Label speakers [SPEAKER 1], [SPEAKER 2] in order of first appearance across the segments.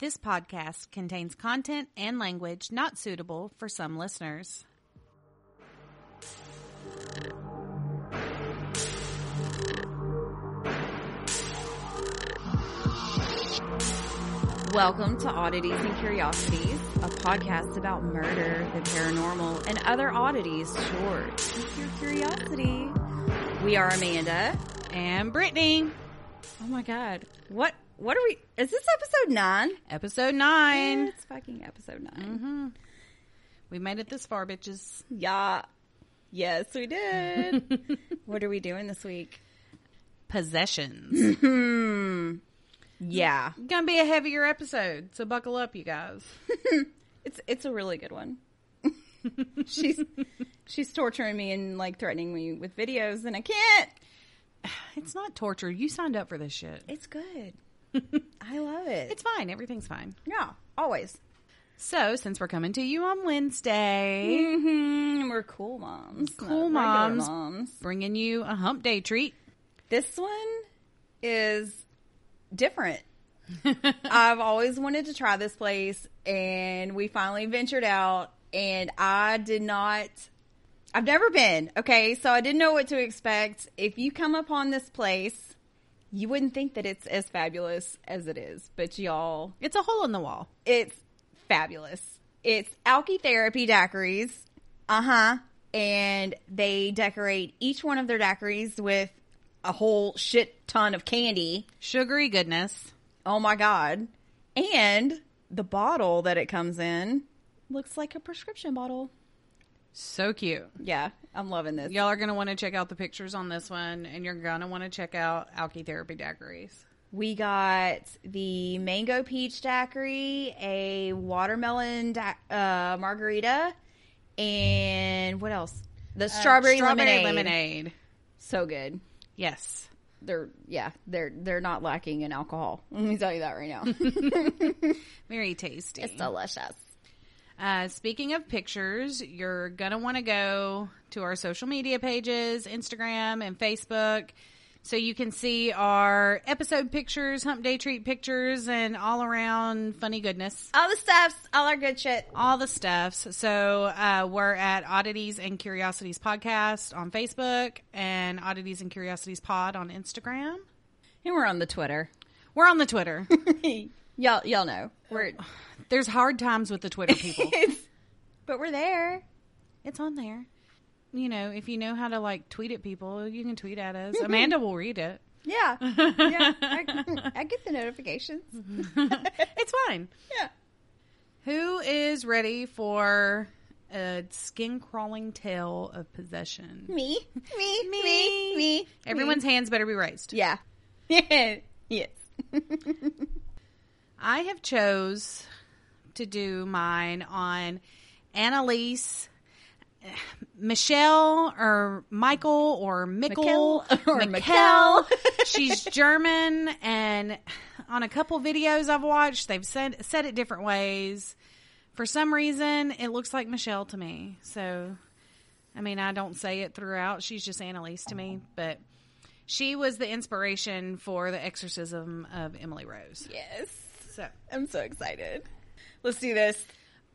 [SPEAKER 1] This podcast contains content and language not suitable for some listeners. Welcome to Oddities and Curiosities, a podcast about murder, the paranormal, and other oddities sure to pique your curiosity. We are Amanda and Brittany. Oh my god. What what are we is this episode nine? Episode nine.
[SPEAKER 2] It's fucking episode 9
[SPEAKER 1] We made it this far, bitches.
[SPEAKER 2] Yeah. Yes, we did. what are we doing this week?
[SPEAKER 1] Possessions.
[SPEAKER 2] Hmm. Yeah.
[SPEAKER 1] Gonna be a heavier episode, so buckle up, you guys.
[SPEAKER 2] It's it's a really good one. she's she's torturing me and like threatening me with videos and I can't.
[SPEAKER 1] It's not torture. You signed up for this shit.
[SPEAKER 2] It's good. I love it.
[SPEAKER 1] It's fine. Everything's fine.
[SPEAKER 2] yeah, always.
[SPEAKER 1] So, since we're coming to you on Wednesday,
[SPEAKER 2] Mm-hmm. We're cool moms.
[SPEAKER 1] Cool moms.
[SPEAKER 2] moms.
[SPEAKER 1] bringing you a hump day treat.
[SPEAKER 2] This one is different. I've always wanted to try this place, and we finally ventured out. And I did not. I've never been. Okay, so I didn't know what to expect. If you come upon this place, you wouldn't think that it's as fabulous as it is. But y'all,
[SPEAKER 1] It's a hole in the wall.
[SPEAKER 2] it's fabulous. It's Alki Therapy daiquiris. Uh huh. And they decorate each one of their daiquiris with a whole shit ton of candy.
[SPEAKER 1] Sugary goodness.
[SPEAKER 2] Oh my God. And the bottle that it comes in looks like a prescription bottle.
[SPEAKER 1] So cute.
[SPEAKER 2] Yeah, I'm loving this.
[SPEAKER 1] Y'all are going to want to check out the pictures on this one, and you're going to want to check out Alki Therapy Daiquiris.
[SPEAKER 2] We got the mango peach daiquiri, a watermelon da- uh, margarita, and what else? The strawberry,
[SPEAKER 1] Uh, strawberry
[SPEAKER 2] lemonade.
[SPEAKER 1] lemonade.
[SPEAKER 2] So good.
[SPEAKER 1] Yes.
[SPEAKER 2] They're yeah, they're they're not lacking in alcohol. Let me tell you that right now.
[SPEAKER 1] Very tasty.
[SPEAKER 2] it's delicious.
[SPEAKER 1] Uh, speaking of pictures, you're going to want to go to our social media pages, Instagram and Facebook, so you can see our episode pictures, hump day treat pictures, and all around funny goodness.
[SPEAKER 2] All the stuffs, all our good shit.
[SPEAKER 1] All the stuffs. So uh, we're at Oddities and Curiosities Podcast on Facebook and Oddities and Curiosities Pod on Instagram.
[SPEAKER 2] And we're on the Twitter.
[SPEAKER 1] We're on the Twitter.
[SPEAKER 2] y'all y'all know. We're
[SPEAKER 1] There's hard times with the Twitter people.
[SPEAKER 2] it's, but we're there.
[SPEAKER 1] It's on there. You know, if you know how to like tweet at people, you can tweet at us. Mm-hmm. Amanda will read it.
[SPEAKER 2] Yeah. Yeah. I, I get the notifications.
[SPEAKER 1] It's fine.
[SPEAKER 2] Yeah.
[SPEAKER 1] Who is ready for a skin crawling tale of possession?
[SPEAKER 2] Me. Me. Me. Me.
[SPEAKER 1] Everyone's hands better be raised.
[SPEAKER 2] Yeah. yes.
[SPEAKER 1] I have chose to do mine on Annalise, eh, Michelle, or Michael, or Mikkel,
[SPEAKER 2] or.
[SPEAKER 1] Mikkel. She's German, and on a couple videos I've watched, they've said said it different ways. For some reason, it looks like Michelle to me. So, I mean, I don't say it throughout. She's just Annalise to me, but she was the inspiration for the exorcism of Emily Rose.
[SPEAKER 2] Yes.
[SPEAKER 1] So,
[SPEAKER 2] I'm so excited. Let's do this.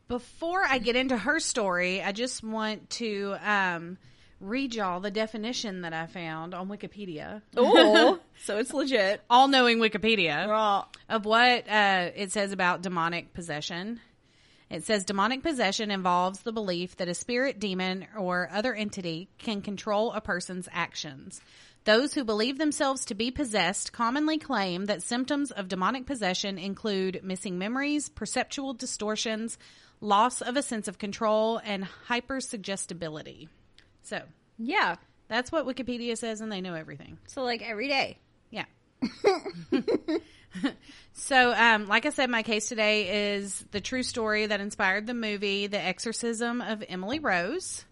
[SPEAKER 1] before I get into her story, I just want to um, read y'all the definition that I found on Wikipedia.
[SPEAKER 2] Oh, so it's legit.
[SPEAKER 1] All knowing Wikipedia
[SPEAKER 2] Raw.
[SPEAKER 1] of what uh, it says about demonic possession. It says demonic possession involves the belief that a spirit, demon, or other entity can control a person's actions. Those who believe themselves to be possessed commonly claim that symptoms of demonic possession include missing memories, perceptual distortions, loss of a sense of control, and hypersuggestibility. So,
[SPEAKER 2] Yeah.
[SPEAKER 1] that's what Wikipedia says, and they know everything.
[SPEAKER 2] So like every day.
[SPEAKER 1] Yeah. so, um, like I said, my case today is the true story that inspired the movie The Exorcism of Emily Rose.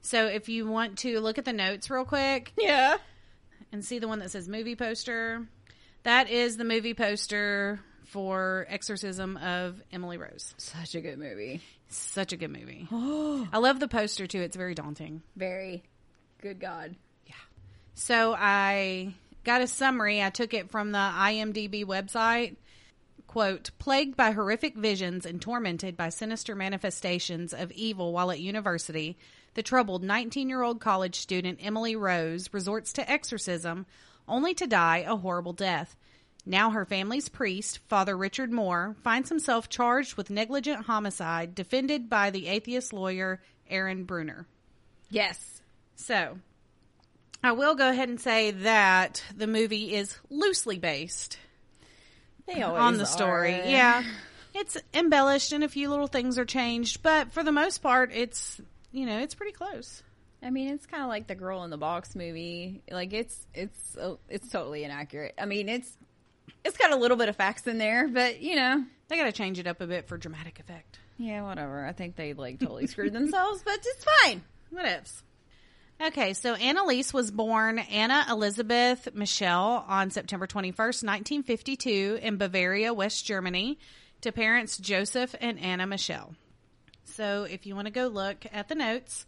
[SPEAKER 1] So, if you want to look at the notes real quick
[SPEAKER 2] Yeah.
[SPEAKER 1] And see the one that says movie poster, that is the movie poster for Exorcism of Emily Rose.
[SPEAKER 2] Such a good movie.
[SPEAKER 1] Such a good movie. Oh. I love the poster too. It's very daunting.
[SPEAKER 2] Very. Good God. Yeah.
[SPEAKER 1] So I got a summary. I took it from the IMDb website. quote, plagued by horrific visions and tormented by sinister manifestations of evil while at university, the troubled 19 year old college student Emily Rose resorts to exorcism only to die a horrible death. Now her family's priest, Father Richard Moore, finds himself charged with negligent homicide, defended by the atheist lawyer Erin Bruner.
[SPEAKER 2] Yes.
[SPEAKER 1] So, I will go ahead and say that the movie is loosely based on the story.
[SPEAKER 2] are.
[SPEAKER 1] Yeah. It's embellished and a few little things are changed, but for the most part, it's, you know, it's pretty close.
[SPEAKER 2] I mean, it's kind of like the girl in the box movie. Like it's it's oh, it's totally inaccurate. I mean, it's it's got a little bit of facts in there, but you know,
[SPEAKER 1] They got to change it up a bit for dramatic effect.
[SPEAKER 2] yeah, whatever. I think they like totally screwed themselves, but it's fine.
[SPEAKER 1] What ifs? Okay, so Annalise was born Anna Elizabeth Michelle on September 21st, 1952, in Bavaria, West Germany, to parents Joseph and Anna Michelle. So if you want to go look at the notes,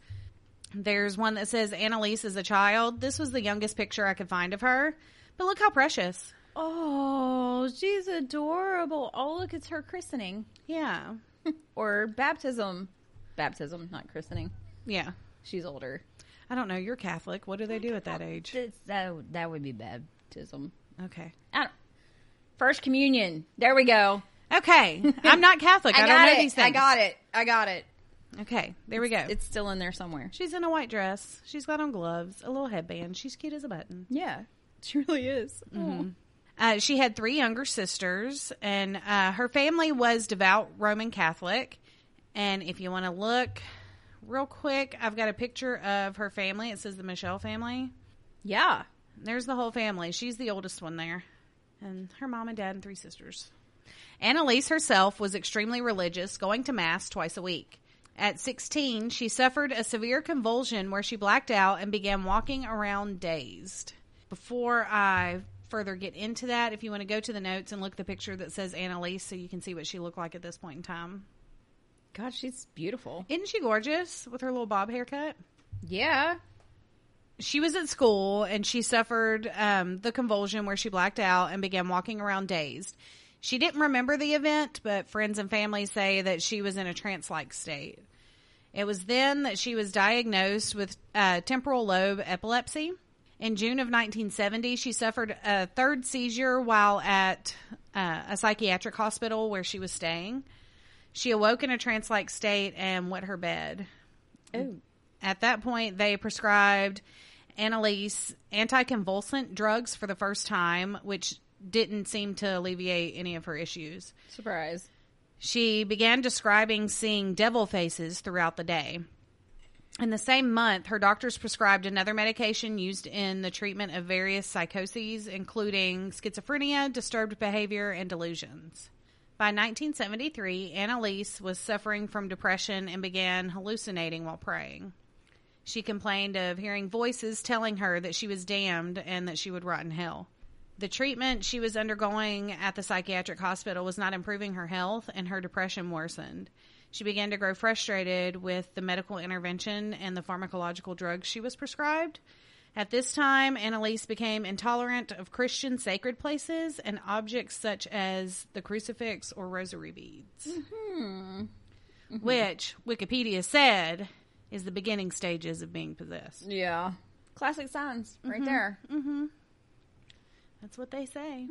[SPEAKER 1] there's one that says Annalise is a child. This was the youngest picture I could find of her, but look how precious.
[SPEAKER 2] Oh, she's adorable. Oh, look, it's her christening
[SPEAKER 1] Yeah.
[SPEAKER 2] or baptism. Baptism, not christening.
[SPEAKER 1] Yeah.
[SPEAKER 2] She's older.
[SPEAKER 1] I don't know. You're Catholic. What do they do at that age?
[SPEAKER 2] That that would be baptism.
[SPEAKER 1] Okay.
[SPEAKER 2] First communion. There we go.
[SPEAKER 1] Okay. I'm not Catholic. I,
[SPEAKER 2] I
[SPEAKER 1] don't know
[SPEAKER 2] it.
[SPEAKER 1] these things.
[SPEAKER 2] I got it. I got it.
[SPEAKER 1] Okay. There we go.
[SPEAKER 2] It's still in there somewhere.
[SPEAKER 1] She's in a white dress. She's got on gloves, a little headband. She's cute as a button.
[SPEAKER 2] Yeah, she really is.
[SPEAKER 1] Uh, she had three younger sisters, and uh, her family was devout Roman Catholic. And if you want to look real quick, I've got a picture of her family. It says the Michelle family.
[SPEAKER 2] Yeah.
[SPEAKER 1] There's the whole family. She's the oldest one there. And her mom and dad and three sisters. Annalise herself was extremely religious, going to Mass twice a week. At 16, she suffered a severe convulsion where she blacked out and began walking around dazed. Before I further get into that, if you want to go to the notes and look at the picture that says Annalise so you can see what she looked like at this point in time.
[SPEAKER 2] God, she's beautiful.
[SPEAKER 1] Isn't she gorgeous with her little bob haircut?
[SPEAKER 2] Yeah.
[SPEAKER 1] she was at school and she suffered um, the convulsion where she blacked out and began walking around dazed. She didn't remember the event, but friends and family say that she was in a trance like state. It was then that she was diagnosed with uh, temporal lobe epilepsy. In June of 1970, she suffered a third seizure while at uh, a psychiatric hospital where she was staying. She awoke in a trance like state and wet her bed.
[SPEAKER 2] Oh.
[SPEAKER 1] At that point, they prescribed Annalise anticonvulsant drugs for the first time, which didn't seem to alleviate any of her issues.
[SPEAKER 2] Surprise.
[SPEAKER 1] She began describing seeing devil faces throughout the day. In the same month, her doctors prescribed another medication used in the treatment of various psychoses, including schizophrenia, disturbed behavior, and delusions. By 1973, Annalise was suffering from depression and began hallucinating while praying. She complained of hearing voices telling her that she was damned and that she would rot in hell. The treatment she was undergoing at the psychiatric hospital was not improving her health, and her depression worsened. She began to grow frustrated with the medical intervention and the pharmacological drugs she was prescribed. At this time, Annalise became intolerant of Christian sacred places and objects such as the crucifix or rosary beads, mm-hmm. Mm-hmm. which Wikipedia said is the beginning stages of being possessed.
[SPEAKER 2] Yeah. Classic signs right mm-hmm. there.
[SPEAKER 1] That's what they say.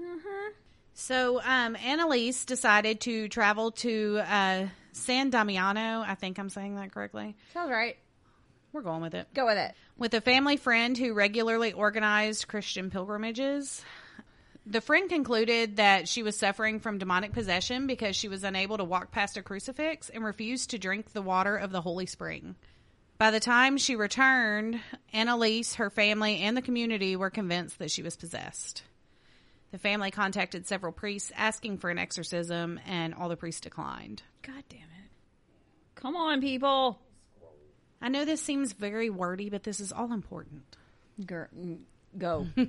[SPEAKER 1] So, um, Annalise decided to travel to uh, San Damiano. I think I'm saying that correctly.
[SPEAKER 2] Sounds right.
[SPEAKER 1] We're going with it.
[SPEAKER 2] Go with it.
[SPEAKER 1] With a family friend who regularly organized Christian pilgrimages. The friend concluded that she was suffering from demonic possession because she was unable to walk past a crucifix and refused to drink the water of the holy spring. By the time she returned, Annalise, her family, and the community were convinced that she was possessed. The family contacted several priests asking for an exorcism, and all the priests declined.
[SPEAKER 2] God damn it. Come on, people.
[SPEAKER 1] I know this seems very wordy, but this is all important.
[SPEAKER 2] Go. and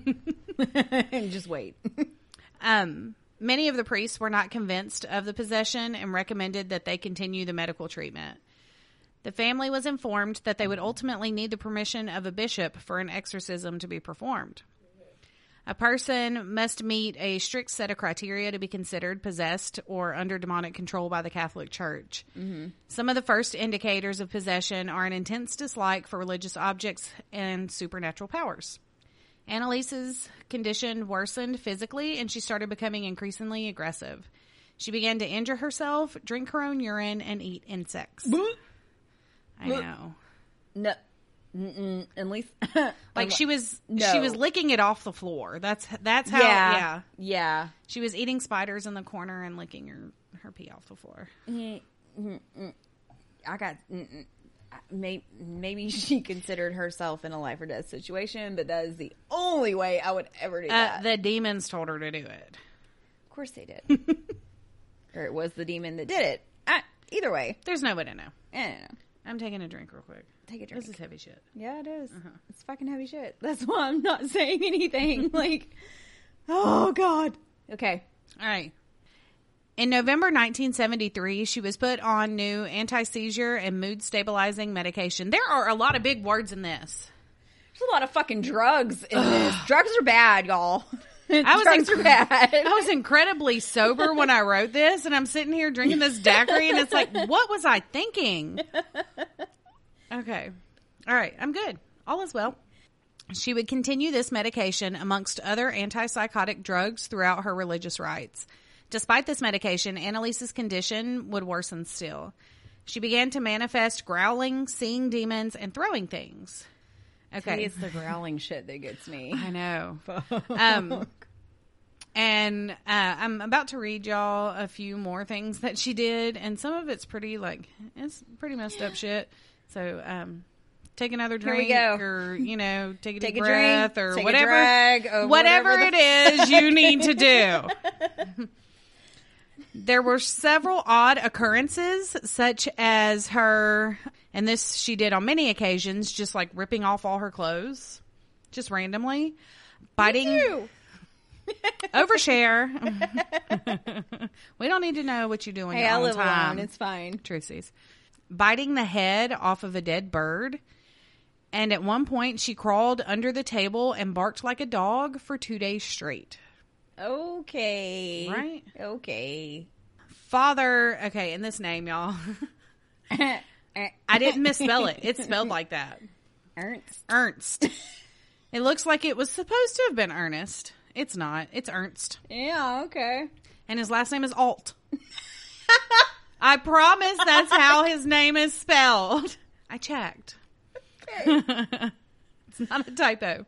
[SPEAKER 2] just wait.
[SPEAKER 1] Um, many of the priests were not convinced of the possession and recommended that they continue the medical treatment. The family was informed that they would ultimately need the permission of a bishop for an exorcism to be performed. A person must meet a strict set of criteria to be considered possessed or under demonic control by the Catholic Church. Mm-hmm. Some of the first indicators of possession are an intense dislike for religious objects and supernatural powers. Annalise's condition worsened physically, and she started becoming increasingly aggressive. She began to injure herself, drink her own urine, and eat insects. I know.
[SPEAKER 2] No, Mm-mm, at least
[SPEAKER 1] Like she was,
[SPEAKER 2] No.
[SPEAKER 1] she was licking it off the floor. That's that's how.
[SPEAKER 2] yeah,
[SPEAKER 1] yeah.
[SPEAKER 2] yeah.
[SPEAKER 1] She was eating spiders in the corner and licking her her pee off the floor.
[SPEAKER 2] I got mm-mm. maybe maybe she considered herself in a life or death situation, but that is the only way I would ever do
[SPEAKER 1] Uh,
[SPEAKER 2] that.
[SPEAKER 1] the demons told her to do it.
[SPEAKER 2] of course they did, or it was the demon that did it. I, either way,
[SPEAKER 1] There's no way to know.
[SPEAKER 2] I don't know.
[SPEAKER 1] I'm taking a drink real quick.
[SPEAKER 2] Take a drink.
[SPEAKER 1] This is heavy shit.
[SPEAKER 2] Yeah, it is.
[SPEAKER 1] Uh-huh.
[SPEAKER 2] It's fucking heavy shit. That's why I'm not saying anything. like, oh god. Okay.
[SPEAKER 1] All right. In November 1973, she was put on new anti seizure and mood stabilizing medication. There are a lot of big words in this.
[SPEAKER 2] There's a lot of fucking drugs in this. Drugs are bad, y'all.
[SPEAKER 1] I was inc-
[SPEAKER 2] bad.
[SPEAKER 1] I was incredibly sober when I wrote this, and I'm sitting here drinking this daiquiri, and it's like, what was I thinking? Okay. All right. I'm good. All is well. She would continue this medication amongst other antipsychotic drugs throughout her religious rites. Despite this medication, Annalise's condition would worsen still. She began to manifest growling, seeing demons, and throwing things. Okay.
[SPEAKER 2] It's the growling shit that gets me.
[SPEAKER 1] I know. Um, and uh, I'm about to read y'all a few more things that she did, and some of it's pretty like it's pretty messed up shit. So um, take another drink, or you know, take a
[SPEAKER 2] Take
[SPEAKER 1] deep
[SPEAKER 2] a
[SPEAKER 1] breath,
[SPEAKER 2] drink,
[SPEAKER 1] or whatever,
[SPEAKER 2] drag, or
[SPEAKER 1] whatever,
[SPEAKER 2] whatever
[SPEAKER 1] it is you need to do. There were several odd occurrences, such as her, and this she did on many occasions, just like ripping off all her clothes, just randomly, biting. Overshare. we don't need to know what you do on
[SPEAKER 2] Hey,
[SPEAKER 1] your
[SPEAKER 2] I live
[SPEAKER 1] time.
[SPEAKER 2] alone. It's fine.
[SPEAKER 1] Truthsies. Biting the head off of a dead bird. And at one point, she crawled under the table and barked like a dog for two days straight.
[SPEAKER 2] Okay.
[SPEAKER 1] Right?
[SPEAKER 2] Okay.
[SPEAKER 1] Father, okay, in this name, y'all. I didn't misspell it. It's spelled like that.
[SPEAKER 2] Ernst.
[SPEAKER 1] Ernst. It looks like it was supposed to have been Ernest. It's not. It's Ernst.
[SPEAKER 2] Yeah, okay.
[SPEAKER 1] And his last name is Alt. I promise that's how his name is spelled. I checked. it's not a typo.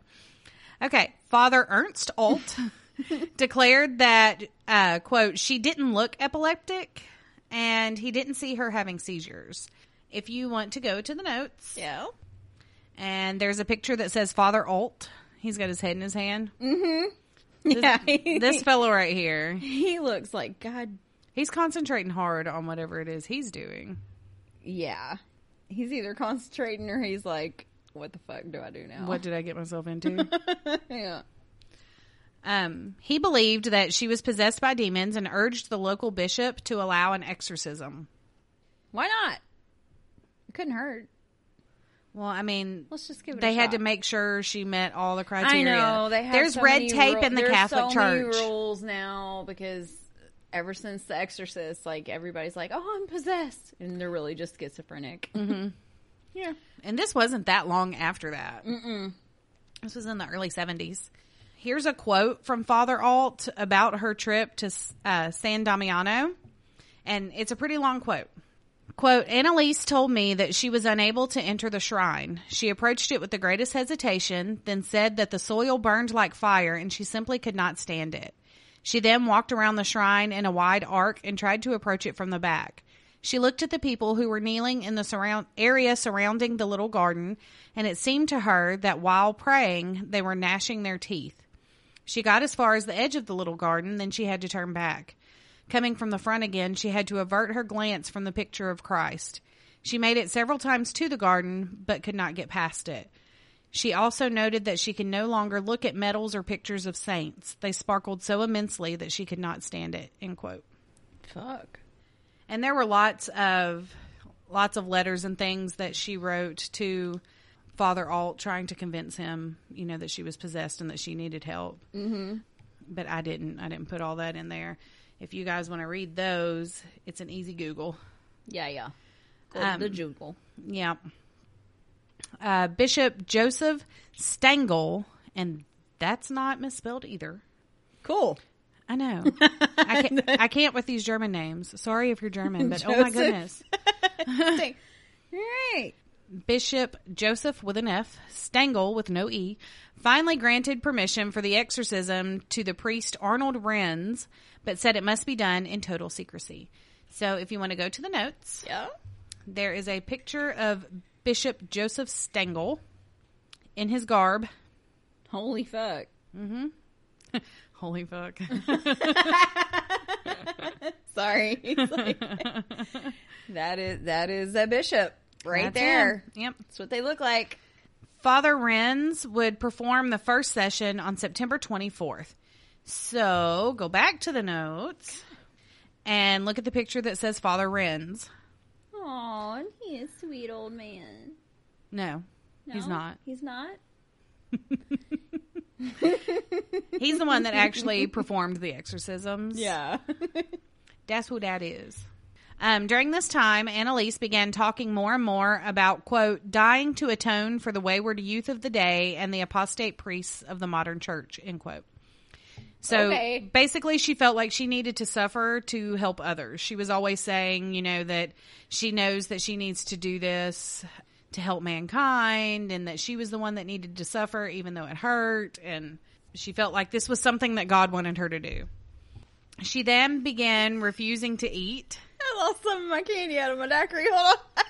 [SPEAKER 1] Okay. Father Ernst Alt declared that, uh, quote, she didn't look epileptic and he didn't see her having seizures. If you want to go to the notes,
[SPEAKER 2] Yeah.
[SPEAKER 1] and there's a picture that says Father Alt. He's got his head in his hand. This,
[SPEAKER 2] yeah.
[SPEAKER 1] this fellow right here,
[SPEAKER 2] he looks like God.
[SPEAKER 1] he's concentrating hard on whatever it is he's doing.
[SPEAKER 2] Yeah. He's either concentrating or he's like, what the fuck do I do now?
[SPEAKER 1] What did I get myself into?
[SPEAKER 2] yeah.
[SPEAKER 1] um, he believed that she was possessed by demons and urged the local bishop to allow an exorcism.
[SPEAKER 2] Why not? It couldn't hurt.
[SPEAKER 1] Well, I mean,
[SPEAKER 2] Let's just give it.
[SPEAKER 1] they had to make sure she met all the criteria.
[SPEAKER 2] I know they have
[SPEAKER 1] There's
[SPEAKER 2] so
[SPEAKER 1] red tape
[SPEAKER 2] ru-
[SPEAKER 1] in the Catholic
[SPEAKER 2] so
[SPEAKER 1] Church.
[SPEAKER 2] Many rules now because ever since The Exorcist, like everybody's like, "Oh, I'm possessed," and they're really just schizophrenic. Mm-hmm. Yeah.
[SPEAKER 1] And this wasn't that long after that. Mm-mm. This was in the early 70s. Here's a quote from Father Alt about her trip to uh, San Damiano. And it's a pretty long quote. Quote, Annalise told me that she was unable to enter the shrine. She approached it with the greatest hesitation, then said that the soil burned like fire and she simply could not stand it. She then walked around the shrine in a wide arc and tried to approach it from the back. She looked at the people who were kneeling in the surround area surrounding the little garden, and it seemed to her that while praying, they were gnashing their teeth. She got as far as the edge of the little garden, then she had to turn back. Coming from the front again, she had to avert her glance from the picture of Christ. She made it several times to the garden, but could not get past it. She also noted that she could no longer look at medals or pictures of saints. They sparkled so immensely that she could not stand it. End quote.
[SPEAKER 2] Fuck.
[SPEAKER 1] And there were lots of lots of letters and things that she wrote to Father Alt trying to convince him, you know, that she was possessed and that she needed help. Mm-hmm. But I didn't. I didn't put all that in there. If you guys want to read those, it's an easy Google.
[SPEAKER 2] Yeah, yeah.
[SPEAKER 1] Um,
[SPEAKER 2] the Juggle.
[SPEAKER 1] Yeah. Uh, Bishop Joseph Stengel, and that's not misspelled either.
[SPEAKER 2] Cool.
[SPEAKER 1] I know. I can't, I can't with these German names. Sorry if you're German, but oh my goodness.
[SPEAKER 2] right.
[SPEAKER 1] Bishop Joseph with an F, Stengel with no E, finally granted permission for the exorcism to the priest Arnold Renz, but said it must be done in total secrecy. So if you want to go to the notes,
[SPEAKER 2] Yeah.
[SPEAKER 1] there is a picture of Bishop Joseph Stengel in his garb.
[SPEAKER 2] Holy fuck. Mm hmm.
[SPEAKER 1] Holy fuck.
[SPEAKER 2] Sorry. Like- that is that is a bishop right
[SPEAKER 1] That's
[SPEAKER 2] there.
[SPEAKER 1] him. Yep.
[SPEAKER 2] That's what they look like.
[SPEAKER 1] Father Renz would perform the first session on September 24th. So go back to the notes and look at the picture that says Father Renz.
[SPEAKER 2] Oh, he is a sweet old man.
[SPEAKER 1] No, he's not.
[SPEAKER 2] He's not.
[SPEAKER 1] He's the one that actually performed the exorcisms.
[SPEAKER 2] Yeah.
[SPEAKER 1] That's who that is. Um, during this time, Annalise began talking more and more about, quote, dying to atone for the wayward youth of the day and the apostate priests of the modern church, end quote. So
[SPEAKER 2] Okay.
[SPEAKER 1] basically, she felt like she needed to suffer to help others. She was always saying, you know, that she knows that she needs to do this to help mankind and that she was the one that needed to suffer even though it hurt. And she felt like this was something that God wanted her to do. She then began refusing to eat.
[SPEAKER 2] Some of my candy out of my daiquiri. Hold on.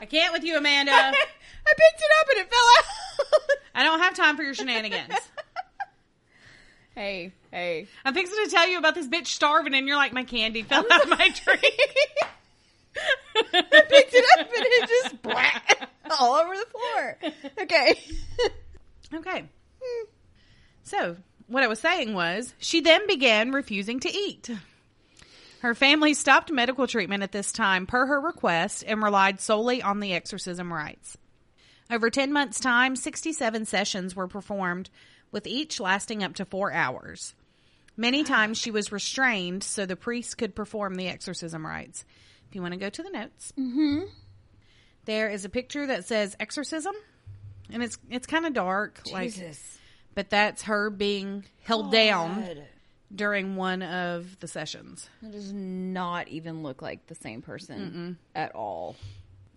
[SPEAKER 1] I can't with you, Amanda.
[SPEAKER 2] I picked it up and it fell out.
[SPEAKER 1] I don't have time for your shenanigans.
[SPEAKER 2] hey, hey.
[SPEAKER 1] I'm fixing to tell you about this bitch starving, and you're like, my candy fell out of my drink.
[SPEAKER 2] I picked it up and it just brat all over the floor. Okay.
[SPEAKER 1] Okay. Hmm. So, what I was saying was, she then began refusing to eat. Her family stopped medical treatment at this time per her request and relied solely on the exorcism rites. Over 10 months' time, 67 sessions were performed, with each lasting up to four hours. Many times she was restrained so the priest could perform the exorcism rites. If you want to go to the notes, mm-hmm. there is a picture that says exorcism, and it's it's kind of dark, like but that's her being held down
[SPEAKER 2] God.
[SPEAKER 1] During one of the sessions.
[SPEAKER 2] That does not even look like the same person at all.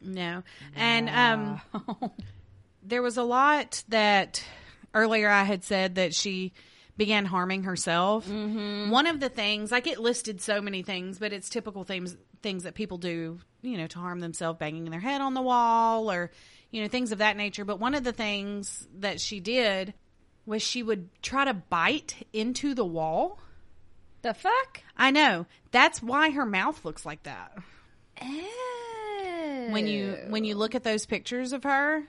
[SPEAKER 1] No. And um there was a lot that earlier I had said that she began harming herself. One of the things, like it listed so many things, but it's typical things things that people do, you know, to harm themselves, banging their head on the wall or you know, things of that nature. But one of the things that she did was she would try to bite into the wall.
[SPEAKER 2] The fuck?
[SPEAKER 1] I know. That's why her mouth looks like that.
[SPEAKER 2] Oh.
[SPEAKER 1] when you when you look at those pictures of her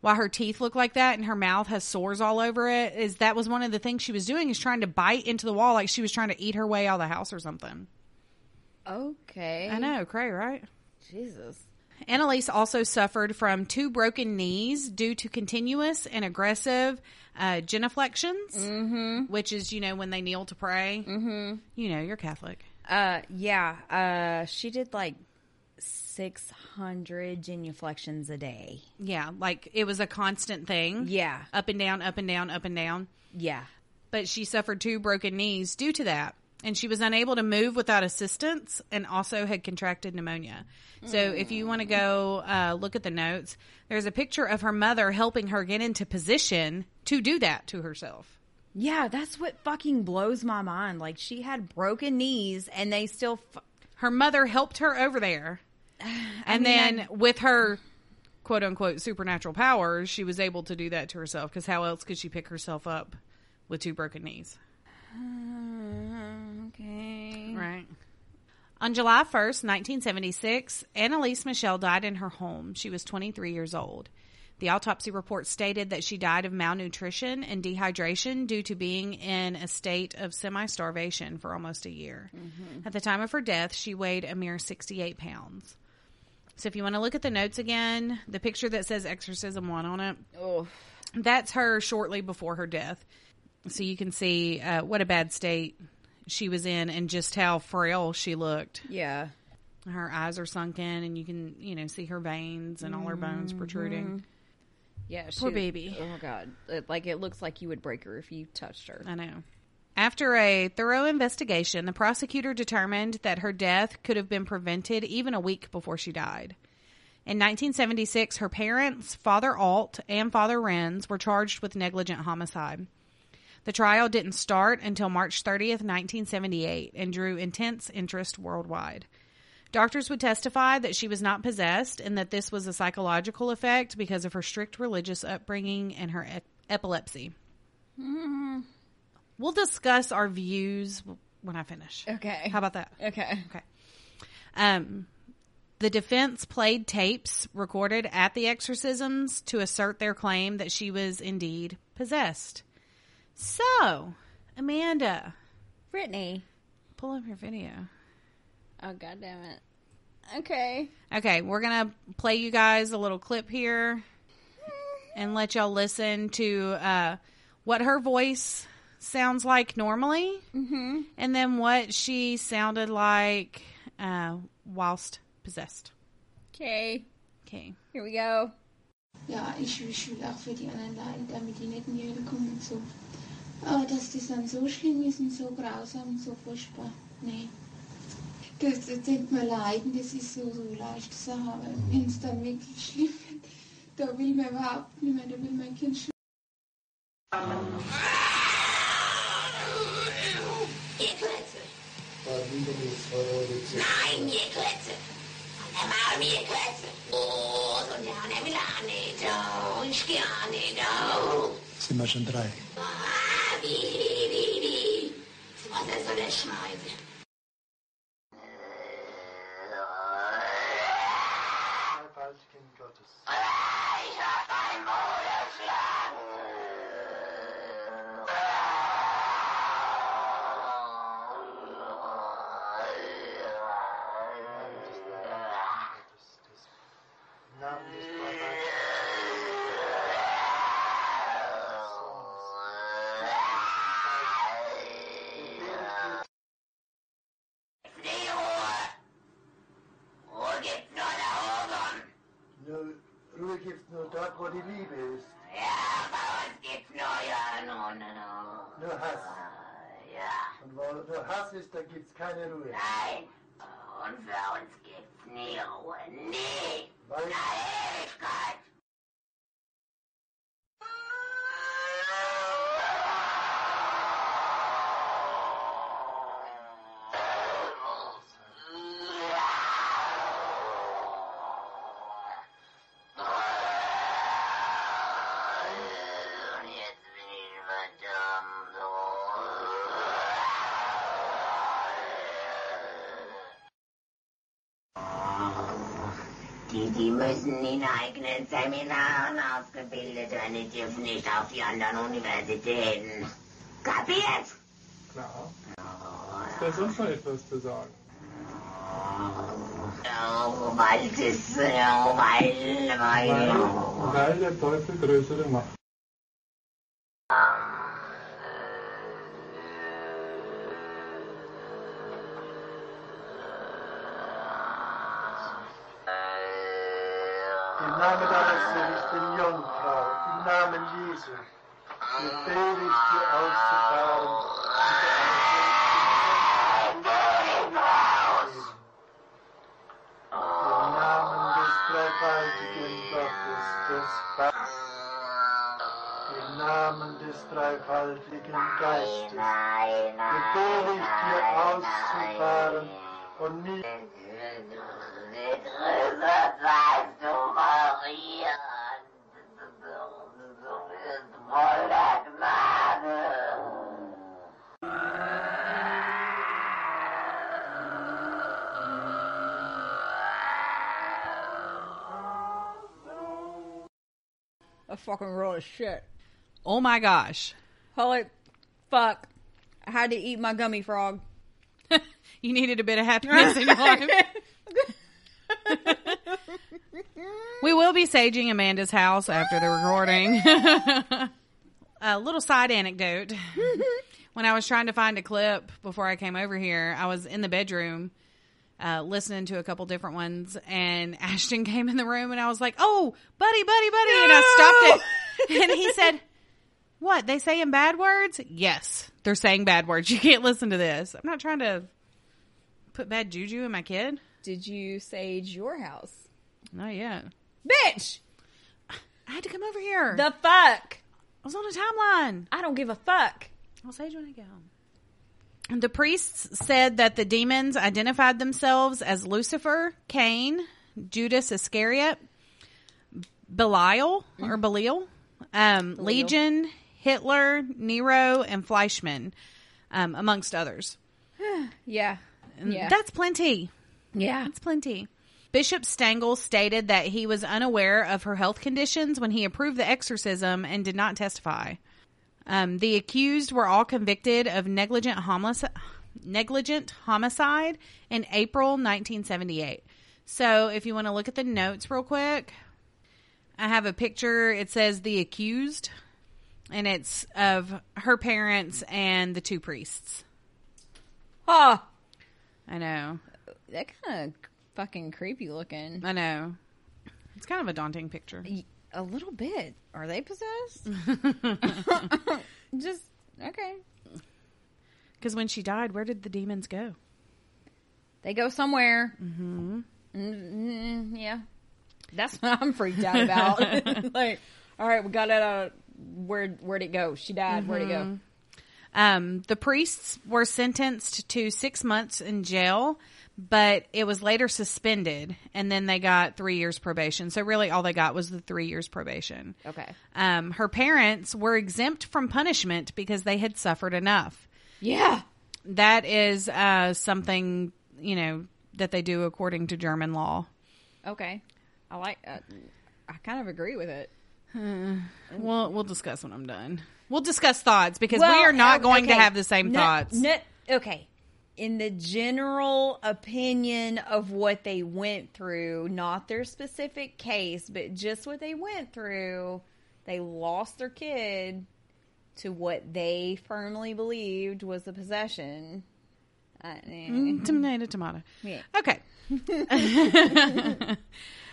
[SPEAKER 1] why her teeth look like that and her mouth has sores all over it is that was one of the things she was doing is trying to bite into the wall like she was trying to eat her way out of the house or something
[SPEAKER 2] Okay.
[SPEAKER 1] i know cray right
[SPEAKER 2] Jesus.
[SPEAKER 1] Annalise also suffered from two broken knees due to continuous and aggressive uh, genuflections mm-hmm. which is you know when they kneel to pray mm-hmm. you know you're catholic
[SPEAKER 2] Uh, yeah. Uh, she did like 600 genuflections a day.
[SPEAKER 1] yeah like it was a constant thing
[SPEAKER 2] Yeah.
[SPEAKER 1] up and down up and down up and down
[SPEAKER 2] Yeah.
[SPEAKER 1] but she suffered two broken knees due to that. And she was unable to move without assistance and also had contracted pneumonia. So if you want to go uh, look at the notes, there's a picture of her mother helping her get into position to do that to herself.
[SPEAKER 2] Yeah, that's what fucking blows my mind. Like she had broken knees and they still f-
[SPEAKER 1] Her mother helped her over there. And
[SPEAKER 2] mean,
[SPEAKER 1] then with her quote unquote supernatural powers, she was able to do that to herself because how else could she pick herself up with two broken knees?
[SPEAKER 2] okay.
[SPEAKER 1] Right. On July 1st, 1976, Annalise Michelle died in her home. She was 23 years old. The autopsy report stated that she died of malnutrition and dehydration due to being in a state of semi starvation for almost a year. At the time of her death, she weighed a mere 68 pounds. So if you want to look at the notes again, the picture that says Exorcism 1 on it,
[SPEAKER 2] Oh,
[SPEAKER 1] that's her shortly before her death. So you can see uh, what a bad state she was in and just how frail she looked.
[SPEAKER 2] yeah.
[SPEAKER 1] Her eyes are sunken, and you can, you know, see her veins and all her bones mm-hmm. protruding.
[SPEAKER 2] Yeah, she,
[SPEAKER 1] Poor baby.
[SPEAKER 2] Oh my god, it, like it looks like you would break her if you touched her.
[SPEAKER 1] I know. After a thorough investigation, the prosecutor determined that her death could have been prevented even a week before she died. In 1976, her parents, Father Alt and Father Renz, were charged with negligent homicide. The trial didn't start until March 30th, 1978, and drew intense interest worldwide. Doctors would testify that she was not possessed and that this was a psychological effect because of her strict religious upbringing and her ep- epilepsy. We'll discuss our views when I finish.
[SPEAKER 2] Okay.
[SPEAKER 1] How about that?
[SPEAKER 2] Okay.
[SPEAKER 1] Okay. Um, the defense played tapes recorded at the exorcisms to assert their claim that she was indeed possessed. So, Amanda,
[SPEAKER 2] Brittany.
[SPEAKER 1] pull up your video.
[SPEAKER 2] Oh god damn it. Okay.
[SPEAKER 1] Okay, we're going to play you guys a little clip here and let y'all listen to uh, what her voice sounds like normally
[SPEAKER 2] Mm-hmm.
[SPEAKER 1] and then what she sounded like uh, whilst possessed.
[SPEAKER 2] Okay.
[SPEAKER 1] Okay.
[SPEAKER 2] Here we go.
[SPEAKER 3] Ja, ich, ich will auch für die anderen leiden, damit die nicht in die kommen und so. Aber dass das dann so schlimm ist und so grausam und so furchtbar, nee. Das, das denkt man leiden, das ist so, so eine leichte Sache, aber wenn es dann wirklich schlimm wird, da will man überhaupt nicht mehr, da will mein Kind sch
[SPEAKER 4] Nein, mir Klötze. Der Maul mir Klötze. Oh, so ja, der will auch nicht. Oh, ich geh auch nicht. Oh.
[SPEAKER 5] Sind wir schon drei?
[SPEAKER 4] Iri, iri, iri, iri. Was er soll er schneiden? Müssen in eigenen Seminaren ausgebildet werden, die dürfen nicht auf die anderen Universitäten. Kapiert?
[SPEAKER 6] Klar. Ist da sonst noch etwas zu sagen?
[SPEAKER 4] Oh, weil das, oh, weil,
[SPEAKER 6] Weil,
[SPEAKER 4] weil.
[SPEAKER 6] weil der Teufel größere Macht.
[SPEAKER 2] Of shit.
[SPEAKER 1] Oh my gosh.
[SPEAKER 2] Holy fuck. I had to eat my gummy frog.
[SPEAKER 1] you needed a bit of happiness in your life. We will be saging Amanda's house after the recording. a little side anecdote. when I was trying to find a clip before I came over here, I was in the bedroom uh, listening to a couple different ones, and Ashton came in the room, and I was like, "Oh, buddy, buddy, buddy!" And I stopped it, and he said, "What? They saying bad words? Yes, they're saying bad words. You can't listen to this. I'm not trying to put bad juju in my kid.
[SPEAKER 2] Did you sage your house?
[SPEAKER 1] Not yet.
[SPEAKER 2] Bitch!
[SPEAKER 1] I had to come over here.
[SPEAKER 2] The fuck?
[SPEAKER 1] I was on a timeline.
[SPEAKER 2] I don't give a fuck.
[SPEAKER 1] I'll sage when I get home. The priests said that the demons identified themselves as Lucifer, Cain, Judas Iscariot, Belial or mm-hmm. Belial, um, Legion, Hitler, Nero, and Fleischmann, um, amongst others.
[SPEAKER 2] Yeah. Yeah.
[SPEAKER 1] That's plenty.
[SPEAKER 2] yeah.
[SPEAKER 1] That's plenty. Bishop Stengel stated that he was unaware of her health conditions when he approved the exorcism and did not testify. Um, the accused were all convicted of negligent homicide, negligent homicide in April 1978. So, if you want to look at the notes real quick, I have a picture. It says the accused, and it's of her parents and the two priests.
[SPEAKER 2] Oh,
[SPEAKER 1] I know.
[SPEAKER 2] that kind of fucking creepy looking.
[SPEAKER 1] I know. It's kind of a daunting picture.
[SPEAKER 2] A little bit. Are they possessed? Just okay.
[SPEAKER 1] Because when she died, where did the demons go?
[SPEAKER 2] They go somewhere. Mm-hmm. yeah, that's what I'm freaked out about. like, all right, we got it. Uh, where where'd it go? She died. Where'd it go?
[SPEAKER 1] Um, the priests were sentenced to six months in jail, but it was later suspended, and then they got three years probation. So really, all they got was the three years probation.
[SPEAKER 2] Okay.
[SPEAKER 1] Um, her parents were exempt from punishment because they had suffered enough.
[SPEAKER 2] Yeah.
[SPEAKER 1] That is uh, something you know that they do according to German law.
[SPEAKER 2] Okay. I like. Uh, I kind of agree with it.
[SPEAKER 1] We'll we'll discuss when I'm done. We'll discuss thoughts because
[SPEAKER 2] Well,
[SPEAKER 1] we are not
[SPEAKER 2] uh,
[SPEAKER 1] going to have the same
[SPEAKER 2] No-
[SPEAKER 1] thoughts.
[SPEAKER 2] no- okay. In the general opinion of what they went through, not their specific case, but just what they went through, they lost their kid to what they firmly believed was a possession. Uh, eh.
[SPEAKER 1] Tomato, tomato.
[SPEAKER 2] Yeah.
[SPEAKER 1] Okay.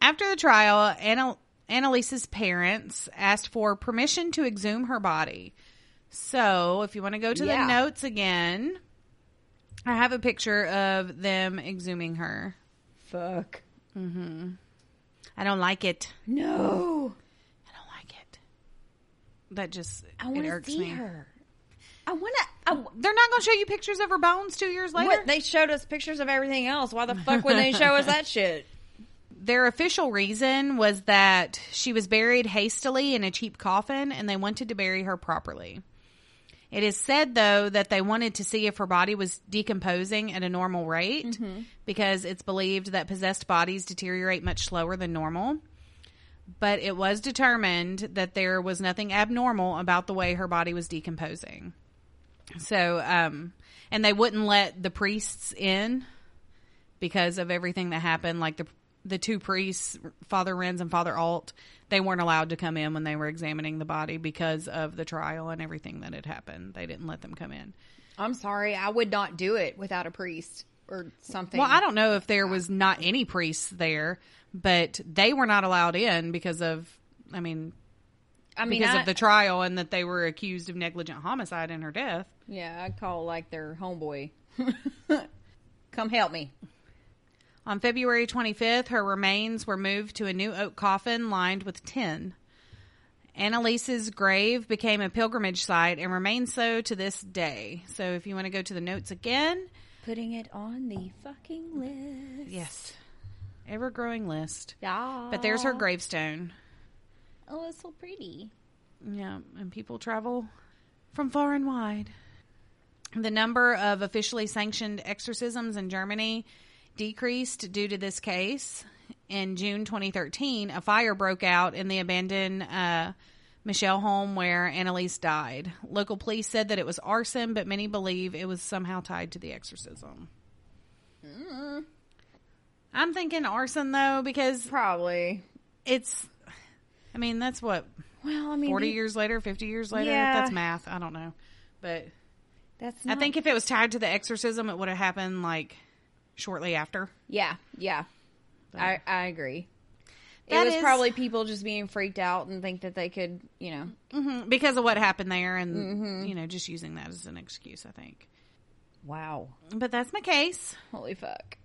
[SPEAKER 1] After the trial, Anna, Annalise's parents asked for permission to exhume her body. So, if you want to go to
[SPEAKER 2] Yeah.
[SPEAKER 1] the notes again, I have a picture of them exhuming her.
[SPEAKER 2] Fuck. Mm-hmm.
[SPEAKER 1] I don't like it.
[SPEAKER 2] No.
[SPEAKER 1] I don't like it. That just
[SPEAKER 2] I
[SPEAKER 1] it
[SPEAKER 2] want to
[SPEAKER 1] irks
[SPEAKER 2] see
[SPEAKER 1] me.
[SPEAKER 2] her. I want to.
[SPEAKER 1] They're not going to show you pictures of her bones two years later.
[SPEAKER 2] what, they showed us pictures of everything else. Why the fuck would they show us that shit?
[SPEAKER 1] Their official reason was that she was buried hastily in a cheap coffin and they wanted to bury her properly. It is said, though, that they wanted to see if her body was decomposing at a normal rate because it's believed that possessed bodies deteriorate much slower than normal. But it was determined that there was nothing abnormal about the way her body was decomposing. So, um, and they wouldn't let the priests in because of everything that happened. Like the the two priests, Father Renz and Father Alt, they weren't allowed to come in when they were examining the body because of the trial and everything that had happened. They didn't let them come in.
[SPEAKER 2] I'm sorry, I would not do it without a priest or something.
[SPEAKER 1] Well, I don't know if there was not any priests there, but they were not allowed in because of, I mean,
[SPEAKER 2] I mean,
[SPEAKER 1] because
[SPEAKER 2] I,
[SPEAKER 1] of the trial and that they were accused of negligent homicide in her death.
[SPEAKER 2] yeah, I'd call like their homeboy. Come help me.
[SPEAKER 1] On February 25th, her remains were moved to a new oak coffin lined with tin. Annalise's grave became a pilgrimage site and remains so to this day. So if you want to go to the notes again,
[SPEAKER 2] Putting it on the fucking list.
[SPEAKER 1] yes, ever growing list.
[SPEAKER 2] Yeah.
[SPEAKER 1] But there's her gravestone.
[SPEAKER 2] Oh, it's so pretty.
[SPEAKER 1] Yeah, and people travel from far and wide. The number of officially sanctioned exorcisms in Germany decreased due to this case. In June 2013, a fire broke out in the abandoned uh, Michelle home where Annalise died. Local police said that it was arson, but many believe it was somehow tied to the exorcism. I'm thinking arson though because
[SPEAKER 2] Probably.
[SPEAKER 1] it's. I mean, that's what
[SPEAKER 2] Well, I mean,
[SPEAKER 1] forty
[SPEAKER 2] the-
[SPEAKER 1] years later, fifty years later.
[SPEAKER 2] Yeah.
[SPEAKER 1] That's math. I don't know, but
[SPEAKER 2] That's.
[SPEAKER 1] I think if it was tied to the exorcism, it would have happened like shortly after.
[SPEAKER 2] Yeah, yeah. I I agree. It was
[SPEAKER 1] is-
[SPEAKER 2] probably people just being freaked out and think that they could, you know.
[SPEAKER 1] hmm because of what happened there, and
[SPEAKER 2] Mm-hmm.
[SPEAKER 1] you know, just using that as an excuse. I think,
[SPEAKER 2] Wow.
[SPEAKER 1] but that's my case.
[SPEAKER 2] Holy fuck.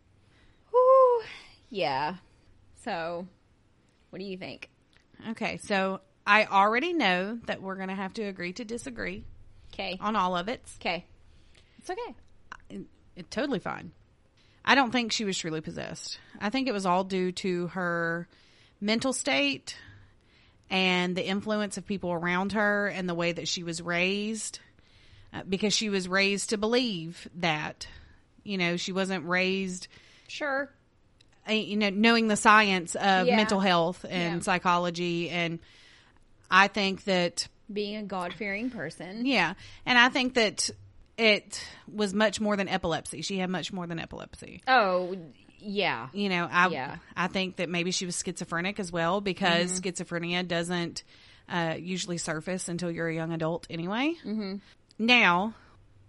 [SPEAKER 2] Whew. Yeah. So, what do you think?
[SPEAKER 1] Okay, so I already know that we're going to have to agree to disagree
[SPEAKER 2] Okay.
[SPEAKER 1] on all of it.
[SPEAKER 2] Okay. It's okay.
[SPEAKER 1] It, it's totally fine. I don't think she was truly possessed. I think it was all due to her mental state and the influence of people around her and the way that she was raised. Uh, because she was raised to believe that, you know, she wasn't raised
[SPEAKER 2] Sure.
[SPEAKER 1] uh, you know, knowing the science of
[SPEAKER 2] Yeah.
[SPEAKER 1] mental health and
[SPEAKER 2] Yeah.
[SPEAKER 1] psychology. And I think that,
[SPEAKER 2] Being a God fearing person.
[SPEAKER 1] yeah, and I think that it was much more than epilepsy. She had much more than epilepsy.
[SPEAKER 2] Oh, yeah.
[SPEAKER 1] You know, I,
[SPEAKER 2] Yeah.
[SPEAKER 1] I think that maybe she was schizophrenic as well because schizophrenia doesn't uh, usually surface until you're a young adult anyway. Mm-hmm. Now,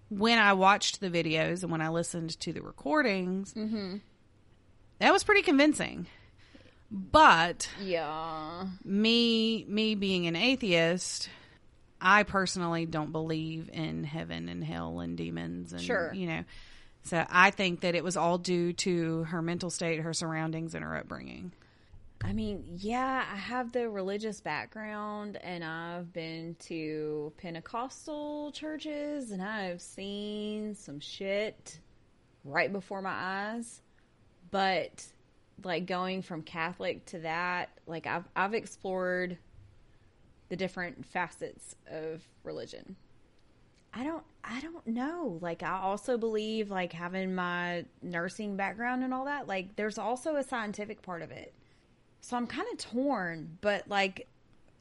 [SPEAKER 1] when I watched the videos and when I listened to the recordings, that was pretty convincing. But
[SPEAKER 2] Yeah.
[SPEAKER 1] me me being an atheist i personally don't believe in heaven and hell and demons and
[SPEAKER 2] Sure.
[SPEAKER 1] you know so i think that it was all due to her mental state her surroundings and her upbringing
[SPEAKER 2] I mean, yeah, I have the religious background and I've been to Pentecostal churches and I've seen some shit right before my eyes. But like going from Catholic to that, like I've I've explored the different facets of religion. I don't I don't know. Like I also believe like having my nursing background and all that, like there's also a scientific part of it. So I'm kind of torn, but like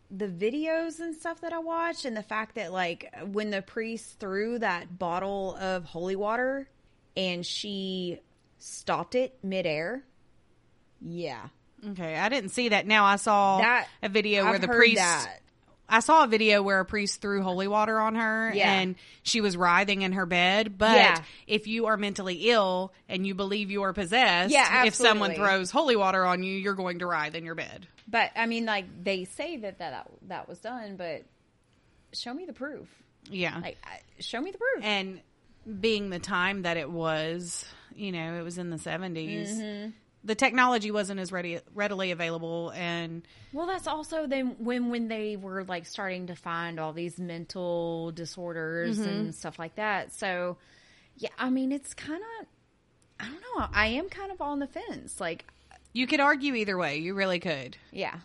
[SPEAKER 2] the videos and stuff that I watch and the fact that like when the priest threw that bottle of holy water and she stopped it midair. Yeah.
[SPEAKER 1] okay i didn't see that now i saw
[SPEAKER 2] That
[SPEAKER 1] a video where
[SPEAKER 2] I've
[SPEAKER 1] the priest
[SPEAKER 2] that.
[SPEAKER 1] I saw a video where a priest threw holy water on her
[SPEAKER 2] Yeah.
[SPEAKER 1] and she was writhing in her bed but
[SPEAKER 2] Yeah.
[SPEAKER 1] if you are mentally ill and you believe you are possessed
[SPEAKER 2] Yeah,
[SPEAKER 1] if someone throws holy water on you you're going to writhe in your bed
[SPEAKER 2] But I mean like they say that that that was done, but show me the proof.
[SPEAKER 1] yeah
[SPEAKER 2] Like show me the proof.
[SPEAKER 1] and being the time that it was, you know, it was in the 70s.
[SPEAKER 2] Mm-hmm.
[SPEAKER 1] The technology wasn't as ready, readily available, and
[SPEAKER 2] Well, that's also then when when they were like starting to find all these mental disorders mm-hmm. and stuff like that. So, yeah, I mean, it's kind of I don't know. I am kind of on the fence. Like,
[SPEAKER 1] you could argue either way. You really could.
[SPEAKER 2] yeah,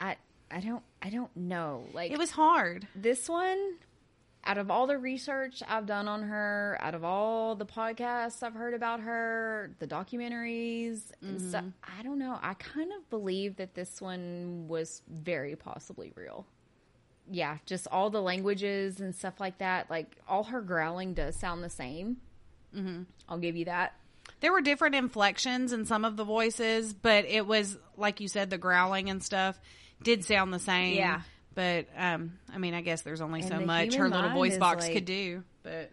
[SPEAKER 2] I I don't I don't know. Like
[SPEAKER 1] It was hard.
[SPEAKER 2] this one. Out of all the research I've done on her, out of all the podcasts I've heard about her, the documentaries and stuff, I don't know. I kind of believe that this one was very possibly real. Yeah, just all the languages and stuff like that. Like all her growling does sound the same. Mm-hmm. I'll give you that.
[SPEAKER 1] There were different inflections in some of the voices, but it was like you said, the growling and stuff did sound the same.
[SPEAKER 2] Yeah.
[SPEAKER 1] But um, I mean, I guess there's only
[SPEAKER 2] And
[SPEAKER 1] so
[SPEAKER 2] the
[SPEAKER 1] much her little voice box
[SPEAKER 2] like-
[SPEAKER 1] could do. But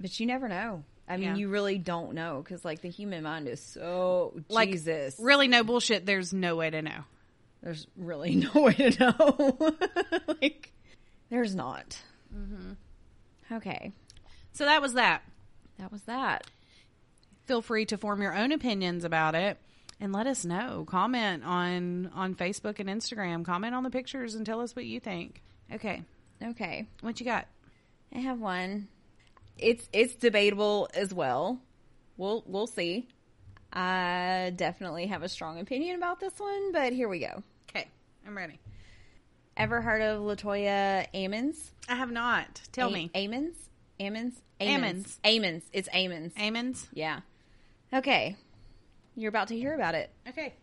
[SPEAKER 2] But you never know. I mean,
[SPEAKER 1] Yeah.
[SPEAKER 2] you really don't know because, like, the human mind is so
[SPEAKER 1] like,
[SPEAKER 2] Jesus.
[SPEAKER 1] really, no bullshit. There's no way to know.
[SPEAKER 2] There's really no way to know. like, there's not. Mm-hmm. Okay,
[SPEAKER 1] So that was that.
[SPEAKER 2] that was that.
[SPEAKER 1] feel free to form your own opinions about it and let us know. Comment on on Facebook and Instagram. Comment on the pictures and tell us what you think. Okay,
[SPEAKER 2] Okay,
[SPEAKER 1] what you got?
[SPEAKER 2] I have one. It's it's debatable as well. We'll we'll see. I definitely have a strong opinion about this one, but here we go.
[SPEAKER 1] Okay, I'm ready.
[SPEAKER 2] Ever heard of Latoya Amons?
[SPEAKER 1] I have not. Tell
[SPEAKER 2] A-
[SPEAKER 1] me.
[SPEAKER 2] Amons? Amons?
[SPEAKER 1] Ammons.
[SPEAKER 2] Amons. It's Amons.
[SPEAKER 1] Amens.
[SPEAKER 2] Yeah. Okay. You're about to hear about it.
[SPEAKER 1] Okay.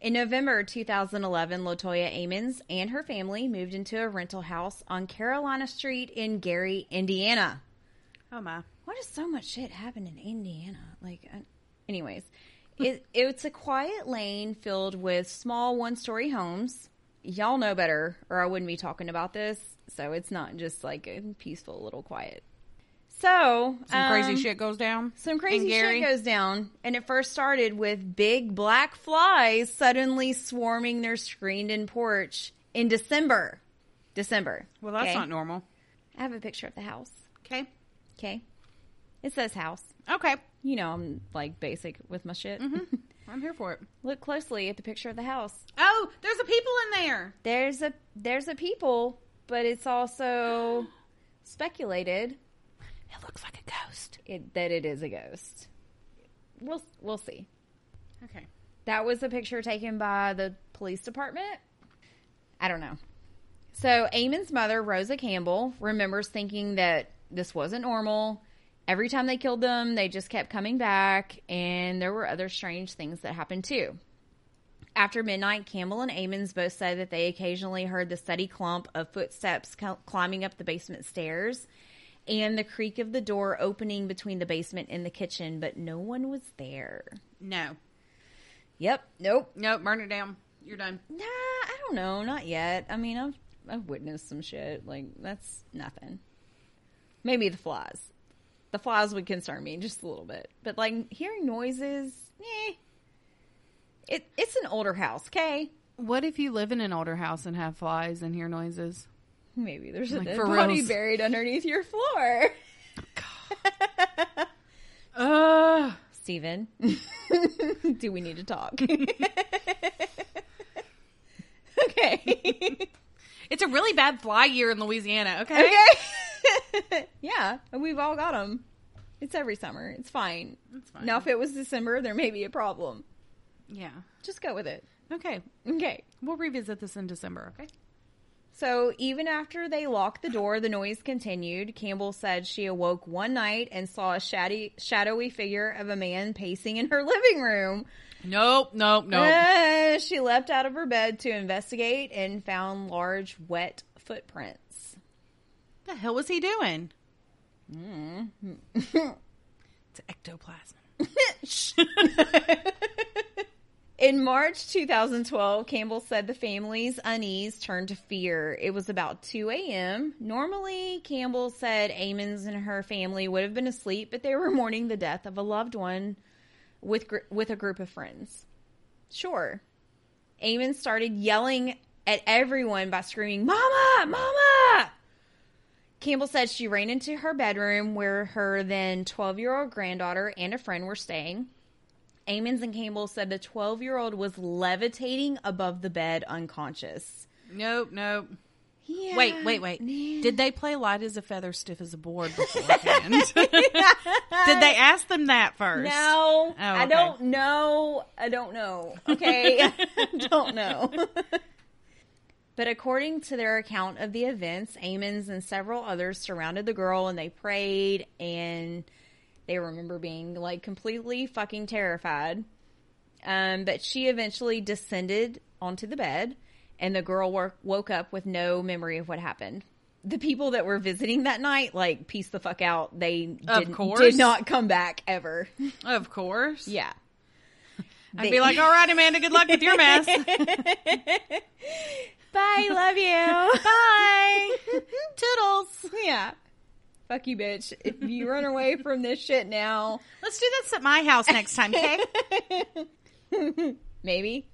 [SPEAKER 2] In November 2011, Latoya Ammons and her family moved into a rental house on Carolina Street in Gary, Indiana.
[SPEAKER 1] Oh my.
[SPEAKER 2] Why does so much shit happen in Indiana? Like, uh, anyways, it, it's a quiet lane filled with small one story homes. Y'all know better, or I wouldn't be talking about this. So it's not just like a peaceful little quiet. So
[SPEAKER 1] Some crazy
[SPEAKER 2] um,
[SPEAKER 1] shit goes down.
[SPEAKER 2] Some crazy shit goes down, and it first started with big black flies suddenly swarming their screened-in porch in December. December.
[SPEAKER 1] Well, that's
[SPEAKER 2] okay?
[SPEAKER 1] not normal.
[SPEAKER 2] I have a picture of the house.
[SPEAKER 1] Okay.
[SPEAKER 2] Okay, it says house.
[SPEAKER 1] Okay.
[SPEAKER 2] You know I'm like basic with my shit. Mm-hmm.
[SPEAKER 1] I'm here for it.
[SPEAKER 2] Look closely at the picture of the house.
[SPEAKER 1] Oh, there's a people in there.
[SPEAKER 2] There's a there's a people, but it's also speculated
[SPEAKER 1] It looks like a ghost.
[SPEAKER 2] it, that it is a ghost. We'll we'll see.
[SPEAKER 1] Okay.
[SPEAKER 2] That was a picture taken by the police department. I don't know. So, Eamon's mother, Rosa Campbell, remembers thinking that this wasn't normal. Every time they killed them, they just kept coming back, and there were other strange things that happened too. After midnight, Campbell and Ammons both said that they occasionally heard the steady clump of footsteps cl- climbing up the basement stairs and the creak of the door opening between the basement and the kitchen, but no one was there.
[SPEAKER 1] No.
[SPEAKER 2] Yep, nope.
[SPEAKER 1] Nope. Burn it down. You're done.
[SPEAKER 2] Nah, I don't know, not yet. I mean, I've I've witnessed some shit. Like that's nothing. Maybe the flies. The flies would concern me just a little bit, but like hearing noises, eh. It it's an older house, okay?
[SPEAKER 1] What if you live in an older house and have flies and hear noises?
[SPEAKER 2] Maybe there's a dead body
[SPEAKER 1] reals.
[SPEAKER 2] buried underneath your floor.
[SPEAKER 1] Uh,
[SPEAKER 2] Steven, do we need to talk? okay.
[SPEAKER 1] it's a really bad fly year in Louisiana. Okay.
[SPEAKER 2] Okay. yeah, we've all got them. It's every summer. It's fine.
[SPEAKER 1] That's fine.
[SPEAKER 2] Now, if it was December, there may be a problem.
[SPEAKER 1] Yeah.
[SPEAKER 2] Just go with it.
[SPEAKER 1] Okay.
[SPEAKER 2] Okay.
[SPEAKER 1] We'll revisit this in December. Okay.
[SPEAKER 2] So, even after they locked the door, the noise continued. Campbell said she awoke one night and saw a shady, shadowy figure of a man pacing in her living room.
[SPEAKER 1] Nope. Nope. Nope.
[SPEAKER 2] Uh, she leapt out of her bed to investigate and found large, wet footprints.
[SPEAKER 1] the hell was he doing? it's ectoplasm.
[SPEAKER 2] In March 2012, Campbell said the family's unease turned to fear. It was about 2 a.m. Normally, Campbell said Ammons and her family would have been asleep, but they were mourning the death of a loved one with gr- with a group of friends. Sure. Amon started yelling at everyone by screaming, "Mama! Mama!" Campbell said she ran into her bedroom where her then 12 year old granddaughter and a friend were staying. Ammons and Campbell said the 12 year old was levitating above the bed unconscious.
[SPEAKER 1] Nope. Nope.
[SPEAKER 2] Yeah,
[SPEAKER 1] Wait, wait, wait.
[SPEAKER 2] man.
[SPEAKER 1] Did they play light as a feather, stiff as a board beforehand? Did they ask them that first?
[SPEAKER 2] No, oh, I
[SPEAKER 1] Oh, okay.
[SPEAKER 2] don't know. I don't know. Okay, I don't know. but according to their account of the events, Ammons and several others surrounded the girl and they prayed and they remember being like completely fucking terrified. Um, but she eventually descended onto the bed and the girl wo- woke up with no memory of what happened. The people that were visiting that night, like, pieced the fuck out. They
[SPEAKER 1] course.
[SPEAKER 2] did not come back ever.
[SPEAKER 1] Of course.
[SPEAKER 2] Yeah.
[SPEAKER 1] I'd be like, all right, Amanda, good luck with your mess.
[SPEAKER 2] Bye, love you.
[SPEAKER 1] Bye. Toodles.
[SPEAKER 2] yeah. Fuck you, bitch. If you run away from this shit now,
[SPEAKER 1] Let's do this at my house next time, okay?
[SPEAKER 2] maybe.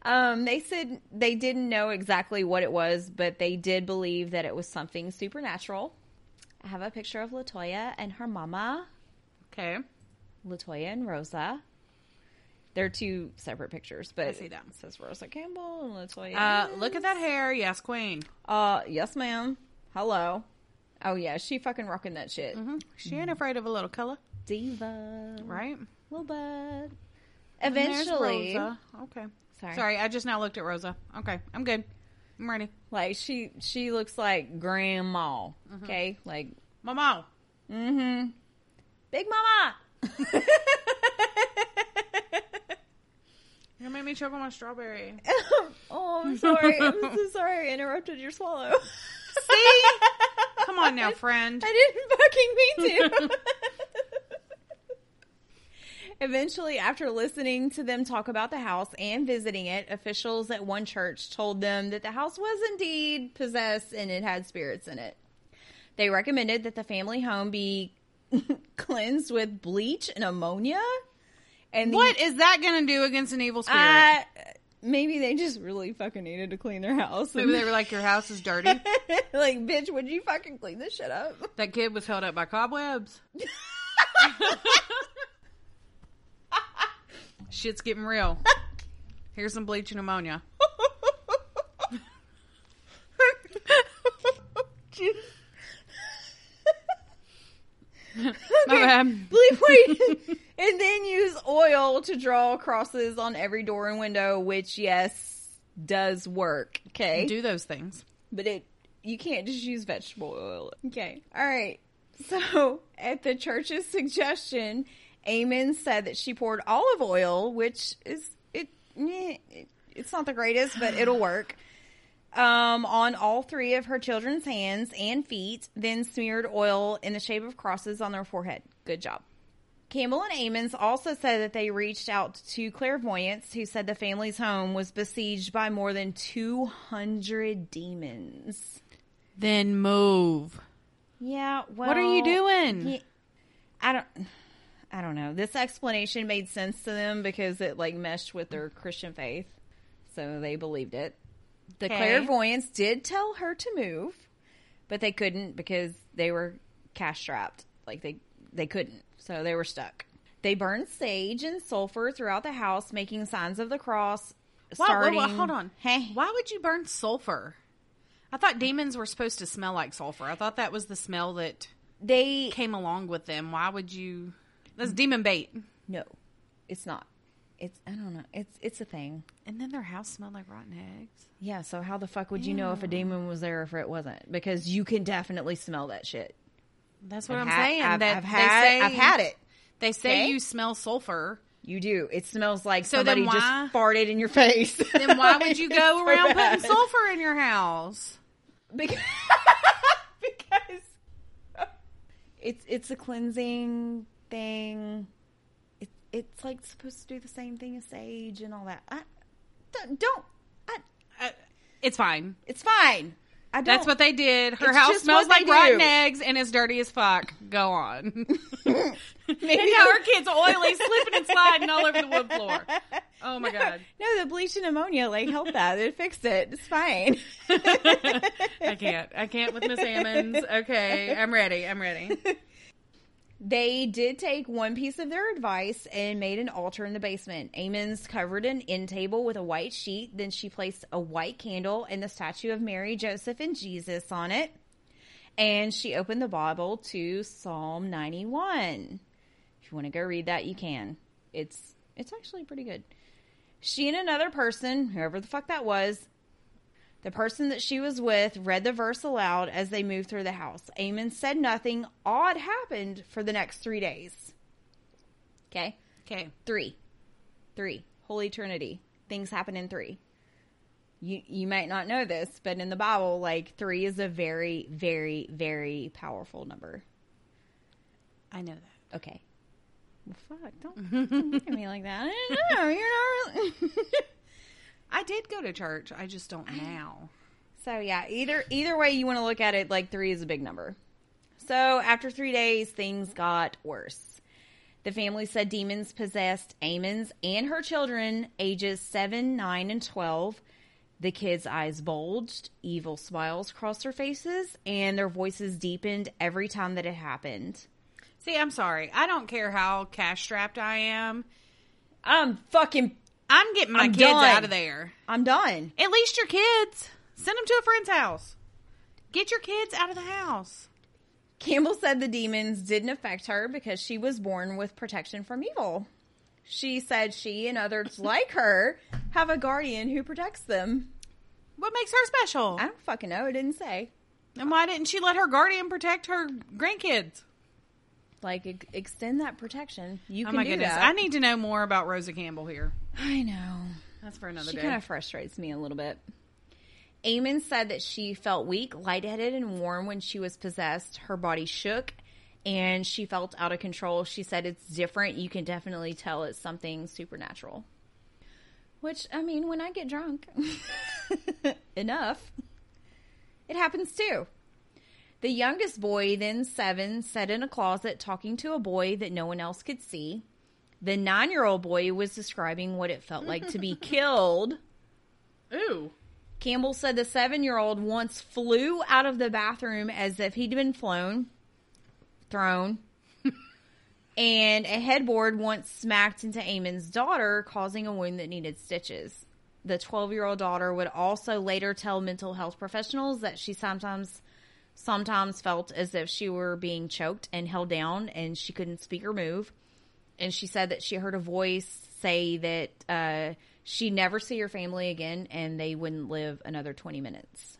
[SPEAKER 2] Um, they said they didn't know exactly what it was, but they did believe that it was something supernatural. I have a picture of Latoya and her mama,
[SPEAKER 1] Okay.
[SPEAKER 2] Latoya and Rosa. They're two separate pictures, but
[SPEAKER 1] I see that.
[SPEAKER 2] it says Rosa Campbell and Latoya.
[SPEAKER 1] Uh, look at that hair. Yes, queen.
[SPEAKER 2] Uh, yes, ma'am. Hello. Oh yeah, she fucking rocking that shit. Mm-hmm.
[SPEAKER 1] She ain't mm-hmm. afraid of a little color,
[SPEAKER 2] Diva,
[SPEAKER 1] right?
[SPEAKER 2] little bud. Eventually,
[SPEAKER 1] Rosa. Okay.
[SPEAKER 2] Sorry.
[SPEAKER 1] Sorry, I just now looked at Rosa. Okay, I'm good. I'm ready.
[SPEAKER 2] like she she looks like grandma. Mm-hmm. Okay, like
[SPEAKER 1] Mama.
[SPEAKER 2] mm-hmm. Big mama.
[SPEAKER 1] You made me choke on my strawberry.
[SPEAKER 2] oh, I'm sorry. I'm so sorry. I interrupted your swallow.
[SPEAKER 1] See? Come on now, friend.
[SPEAKER 2] I didn't fucking mean to. Eventually, after listening to them talk about the house and visiting it, officials at one church told them that the house was indeed possessed and it had spirits in it. They recommended that the family home be cleansed with bleach and ammonia. And the-
[SPEAKER 1] What is that going to do against an evil spirit?
[SPEAKER 2] Uh, maybe they just really fucking needed to clean their house.
[SPEAKER 1] Maybe they were like, your house is dirty.
[SPEAKER 2] like, bitch, would you fucking clean this shit up?
[SPEAKER 1] that kid was held up by cobwebs. Shit's getting real. Here's some bleach and ammonia. My bad.
[SPEAKER 2] Please wait. And then use oil to draw crosses on every door and window, which yes does work. Okay.
[SPEAKER 1] Do those things.
[SPEAKER 2] but it you can't just use vegetable oil. Okay. All right. So, at the church's suggestion, Amen said that she poured olive oil, which is it, it it's not the greatest, but it'll work. Um, on all three of her children's hands and feet, then smeared oil in the shape of crosses on their forehead. Good job. Campbell and Ammons also said that they reached out to clairvoyants who said the family's home was besieged by more than 200 demons.
[SPEAKER 1] Then move.
[SPEAKER 2] Yeah, well,
[SPEAKER 1] What are you doing?
[SPEAKER 2] yeah, I don't I don't know. This explanation made sense to them because it like meshed with their Christian faith. So they believed it. The
[SPEAKER 1] Okay.
[SPEAKER 2] clairvoyants did tell her to move, but they couldn't because they were cash strapped. Like they they couldn't. So they were stuck. They burned sage and sulfur throughout the house, making signs of the cross.
[SPEAKER 1] Why,
[SPEAKER 2] Starting,
[SPEAKER 1] whoa, hold on.
[SPEAKER 2] Hey,
[SPEAKER 1] Why would you burn sulfur? I thought demons were supposed to smell like sulfur. I thought that was the smell that
[SPEAKER 2] they
[SPEAKER 1] came along with them. Why would you? That's demon bait.
[SPEAKER 2] no, it's not. It's I don't know. It's it's a thing.
[SPEAKER 1] And then their house smelled like rotten eggs.
[SPEAKER 2] Yeah, so how the fuck would you know if a demon was there or if it wasn't? Because you can definitely smell that shit.
[SPEAKER 1] That's what
[SPEAKER 2] I've
[SPEAKER 1] I'm
[SPEAKER 2] had-
[SPEAKER 1] saying.
[SPEAKER 2] I've,
[SPEAKER 1] that
[SPEAKER 2] I've
[SPEAKER 1] they
[SPEAKER 2] had,
[SPEAKER 1] say,
[SPEAKER 2] I've had it.
[SPEAKER 1] They say
[SPEAKER 2] Okay?
[SPEAKER 1] you smell sulfur.
[SPEAKER 2] You do. It smells like
[SPEAKER 1] So
[SPEAKER 2] somebody
[SPEAKER 1] why-
[SPEAKER 2] just farted in your face.
[SPEAKER 1] Then why would you go around putting sulfur in your house?
[SPEAKER 2] Because, because it's it's a cleansing thing. It, it's like supposed to do the same thing as sage and all that. I, don't, don't I,
[SPEAKER 1] Uh, it's fine.
[SPEAKER 2] it's fine. I don't.
[SPEAKER 1] That's what they did. Her
[SPEAKER 2] It's
[SPEAKER 1] house
[SPEAKER 2] just
[SPEAKER 1] smells
[SPEAKER 2] what they
[SPEAKER 1] like rotten
[SPEAKER 2] do.
[SPEAKER 1] eggs and it's dirty as fuck. Go on.
[SPEAKER 2] Maybe
[SPEAKER 1] and now her kid's oily, slipping and sliding all over the wood floor. Oh my god.
[SPEAKER 2] No, the bleach and ammonia like helped that. It fixed it. It's fine.
[SPEAKER 1] I can't. I can't with Miss Ammons. Okay, I'm ready. I'm ready.
[SPEAKER 2] They did take one piece of their advice and made an altar in the basement. Ammons covered an end table with a white sheet. Then she placed a white candle and the statue of Mary, Joseph, and Jesus on it. And she opened the Bible to Psalm 91. If you want to go read that, you can. It's it's actually pretty good. She and another person, whoever the fuck that was, the person that she was with read the verse aloud as they moved through the house. Amon said nothing odd happened for the next three days. Okay?
[SPEAKER 1] Okay.
[SPEAKER 2] Three. Three. Holy Trinity. Things happen in three. You you might not know this, but in the Bible, like three is a very, very, very powerful number.
[SPEAKER 1] I know that.
[SPEAKER 2] Okay. Well, fuck, don't, don't look at me like that. I didn't know. You're not really.
[SPEAKER 1] I did go to church. I just don't now.
[SPEAKER 2] So yeah, either either way you want to look at it, like three is a big number. So after three days, things got worse. The family said demons possessed Ammons and her children, ages seven, nine, and twelve. The kids' eyes bulged, evil smiles crossed their faces, and their voices deepened every time that it happened.
[SPEAKER 1] See, I'm sorry. I don't care how cash strapped I am.
[SPEAKER 2] I'm fucking.
[SPEAKER 1] I'm getting my
[SPEAKER 2] I'm
[SPEAKER 1] kids
[SPEAKER 2] done.
[SPEAKER 1] out of there.
[SPEAKER 2] I'm done.
[SPEAKER 1] At least your kids. Send them to a friend's house. Get your kids out of the house.
[SPEAKER 2] Campbell said the demons didn't affect her because she was born with protection from evil. She said she and others like her have a guardian who protects them.
[SPEAKER 1] What makes her special?
[SPEAKER 2] I don't fucking know. It didn't say.
[SPEAKER 1] And why didn't she let her guardian protect her grandkids?
[SPEAKER 2] Like, ex- extend that protection. You
[SPEAKER 1] Oh
[SPEAKER 2] can
[SPEAKER 1] my
[SPEAKER 2] do
[SPEAKER 1] goodness.
[SPEAKER 2] that.
[SPEAKER 1] I need to know more about Rosa Campbell here.
[SPEAKER 2] I know.
[SPEAKER 1] That's for another
[SPEAKER 2] She
[SPEAKER 1] day.
[SPEAKER 2] kind of frustrates me a little bit. Eamon said that she felt weak, lightheaded, and warm when she was possessed. Her body shook and she felt out of control. She said it's different. You can definitely tell it's something supernatural. Which, I mean, when I get drunk enough, it happens too. The youngest boy, then seven, sat in a closet talking to a boy that no one else could see. The nine year old boy was describing what it felt like to be killed.
[SPEAKER 1] Ooh.
[SPEAKER 2] Campbell said the seven year old once flew out of the bathroom as if he'd been flown, thrown, and a headboard once smacked into Eamon's daughter, causing a wound that needed stitches. The 12 year old daughter would also later tell mental health professionals that she sometimes sometimes felt as if she were being choked and held down and she couldn't speak or move. And she said that she heard a voice say that uh, she'd never see her family again and they wouldn't live another 20 minutes.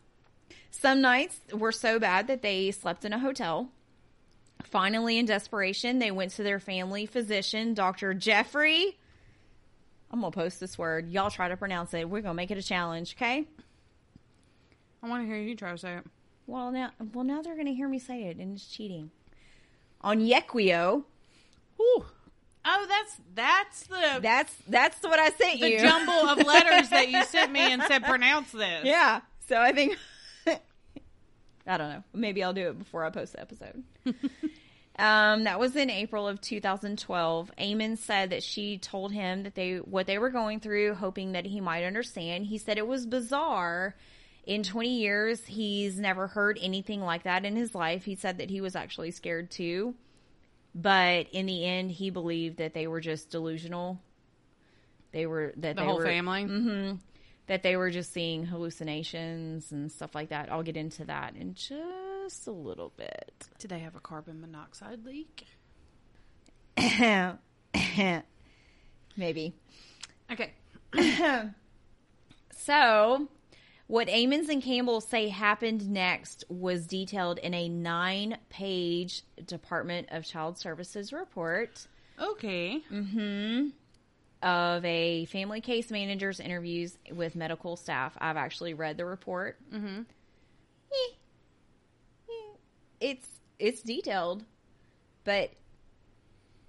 [SPEAKER 2] Some nights were so bad that they slept in a hotel. Finally, in desperation, they went to their family physician, Dr. Geoffrey. I'm going to post this word. Y'all try to pronounce it. We're going to make it a challenge, okay?
[SPEAKER 1] I want to hear you try to say it.
[SPEAKER 2] Well, now, well, now they're going to hear me say it, and it's cheating. On Yequio,
[SPEAKER 1] Ooh. Oh, that's that's the
[SPEAKER 2] that's that's what I sent
[SPEAKER 1] the
[SPEAKER 2] you.
[SPEAKER 1] jumble of letters that you sent me and said pronounce this.
[SPEAKER 2] Yeah. So I think I don't know. Maybe I'll do it before I post the episode. um, that was in April of 2012. Eamon said that she told him that they what they were going through, hoping that he might understand. He said it was bizarre. In 20 years, he's never heard anything like that in his life. He said that he was actually scared too. But in the end, he believed that they were just delusional. They were that
[SPEAKER 1] The
[SPEAKER 2] they
[SPEAKER 1] whole
[SPEAKER 2] were,
[SPEAKER 1] family.
[SPEAKER 2] hmm that they were just seeing hallucinations and stuff like that. I'll get into that in just a little bit.
[SPEAKER 1] Did they have a carbon monoxide leak?
[SPEAKER 2] Maybe.
[SPEAKER 1] Okay.
[SPEAKER 2] So, what Ammons and Campbell say happened next was detailed in a nine page Department of Child Services report
[SPEAKER 1] Okay. Mhm.
[SPEAKER 2] of a family case manager's interviews with medical staff. I've actually read the report. Mm-hmm. It's it's detailed, but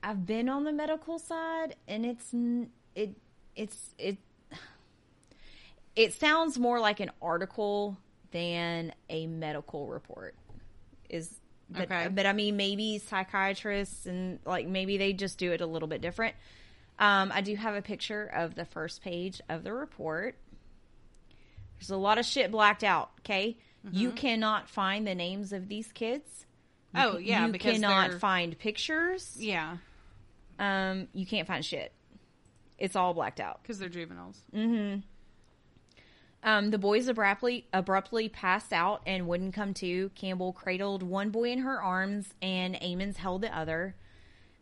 [SPEAKER 2] I've been on the medical side, and it's it it's it it sounds more like an article than a medical report. Is but,
[SPEAKER 1] Okay.
[SPEAKER 2] but I mean maybe psychiatrists and like maybe they just do it a little bit different. Um, I do have a picture of the first page of the report. There's a lot of shit blacked out. Okay, you cannot find the names of these kids. You
[SPEAKER 1] Oh,
[SPEAKER 2] ca-
[SPEAKER 1] yeah,
[SPEAKER 2] you cannot
[SPEAKER 1] they're-
[SPEAKER 2] find pictures.
[SPEAKER 1] Yeah,
[SPEAKER 2] Um, you can't find shit. It's all blacked out.
[SPEAKER 1] because they're juveniles.
[SPEAKER 2] Um, the boys abruptly abruptly passed out and wouldn't come to. Campbell cradled one boy in her arms, and Ammons held the other.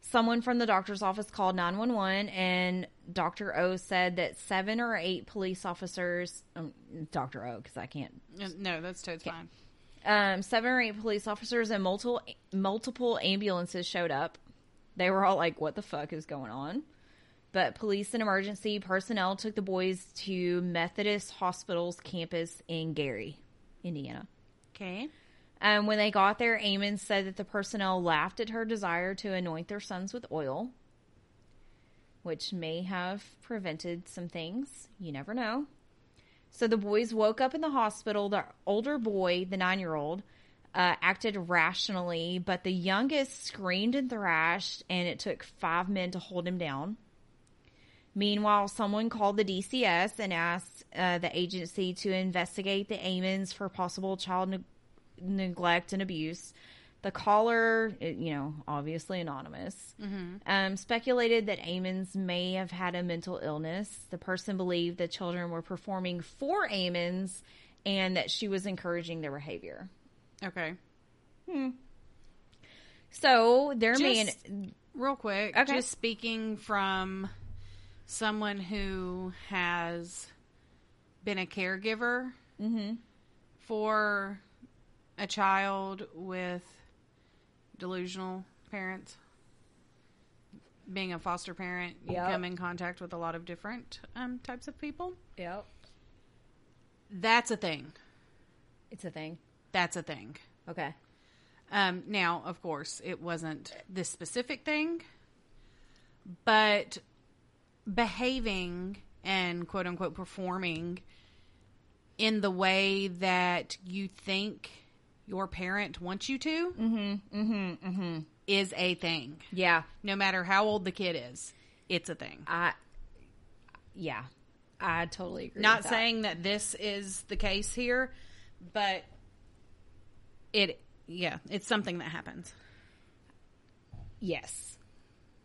[SPEAKER 2] Someone from the doctor's office called 911, and Dr. O said that seven or eight police officers, um, Dr. O, because I can't
[SPEAKER 1] No, that's totally fine.
[SPEAKER 2] um, seven or eight police officers and multiple multiple ambulances showed up. They were all like, "What the fuck is going on?" But police and emergency personnel took the boys to Methodist Hospital's campus in Gary, Indiana.
[SPEAKER 1] Okay.
[SPEAKER 2] Um, when they got there, Amon said that the personnel laughed at her desire to anoint their sons with oil, which may have prevented some things. You never know. So the boys woke up in the hospital. The older boy, the nine year old, uh, acted rationally, but the youngest screamed and thrashed, and it took five men to hold him down. Meanwhile, someone called the DCS and asked uh, the agency to investigate the Ammons for possible child neg- neglect and abuse. The caller, uh, you know, obviously anonymous, um, speculated that Ammons may have had a mental illness. The person believed the children were performing for Ammons and that she was encouraging their behavior.
[SPEAKER 1] Okay. Hmm.
[SPEAKER 2] So their man,
[SPEAKER 1] real quick,
[SPEAKER 2] Okay.
[SPEAKER 1] just speaking from someone who has been a caregiver
[SPEAKER 2] Mm-hmm.
[SPEAKER 1] for a child with delusional parents. Being a foster parent, you
[SPEAKER 2] Yep.
[SPEAKER 1] come in contact with a lot of different um, types of people.
[SPEAKER 2] yep,
[SPEAKER 1] That's a thing.
[SPEAKER 2] it's a thing.
[SPEAKER 1] That's a thing.
[SPEAKER 2] Okay,
[SPEAKER 1] Um, now, of course, it wasn't this specific thing, but behaving and quote unquote performing in the way that you think your parent wants you to
[SPEAKER 2] Mm-hmm. Mm-hmm. Mm-hmm.
[SPEAKER 1] is a thing.
[SPEAKER 2] Yeah.
[SPEAKER 1] No matter how old the kid is, it's a thing.
[SPEAKER 2] I. Yeah. I totally agree.
[SPEAKER 1] Not
[SPEAKER 2] that.
[SPEAKER 1] saying that this is the case here, but it, yeah, it's something that happens.
[SPEAKER 2] Yes.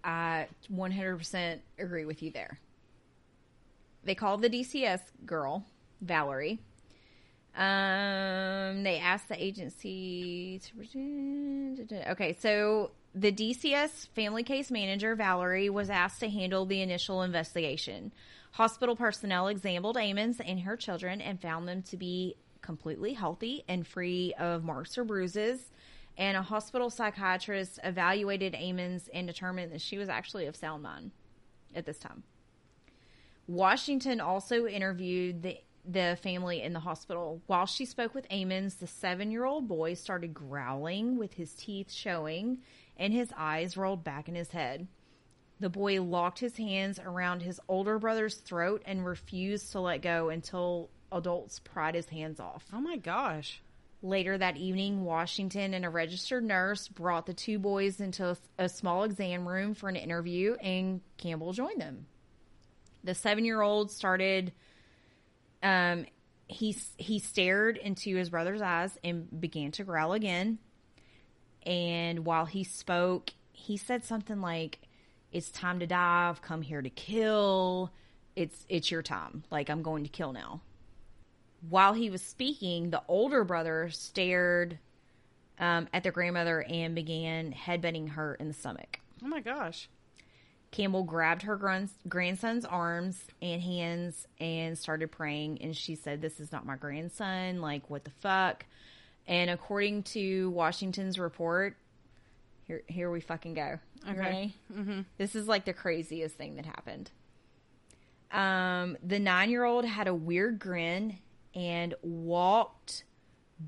[SPEAKER 2] I 100% agree with you there. They called the DCS girl, Valerie. Um, they asked the agency to. Okay, so the DCS family case manager, Valerie, was asked to handle the initial investigation. Hospital personnel examined Ammons and her children and found them to be completely healthy and free of marks or bruises. And a hospital psychiatrist evaluated Ammons and determined that she was actually of sound mind at this time. Washington also interviewed the the family in the hospital. While she spoke with Ammons, the seven year old boy started growling with his teeth showing and his eyes rolled back in his head. The boy locked his hands around his older brother's throat and refused to let go until adults pried his hands off.
[SPEAKER 1] Oh my gosh.
[SPEAKER 2] Later that evening, Washington and a registered nurse brought the two boys into a, small exam room for an interview, and Campbell joined them. The seven year old started, um, he, he stared into his brother's eyes and began to growl again. And while he spoke, he said something like, It's time to die. I've come here to kill. It's, it's your time. Like, I'm going to kill now while he was speaking, the older brother stared um, at the grandmother and began headbutting her in the stomach.
[SPEAKER 1] Oh my gosh.
[SPEAKER 2] Campbell grabbed her gran- grandson's arms and hands and started praying. And she said, This is not my grandson. Like, what the fuck? And according to Washington's report, here, here we fucking go.
[SPEAKER 1] Okay.
[SPEAKER 2] Mm-hmm. This is like the craziest thing that happened. Um, the nine year old had a weird grin and walked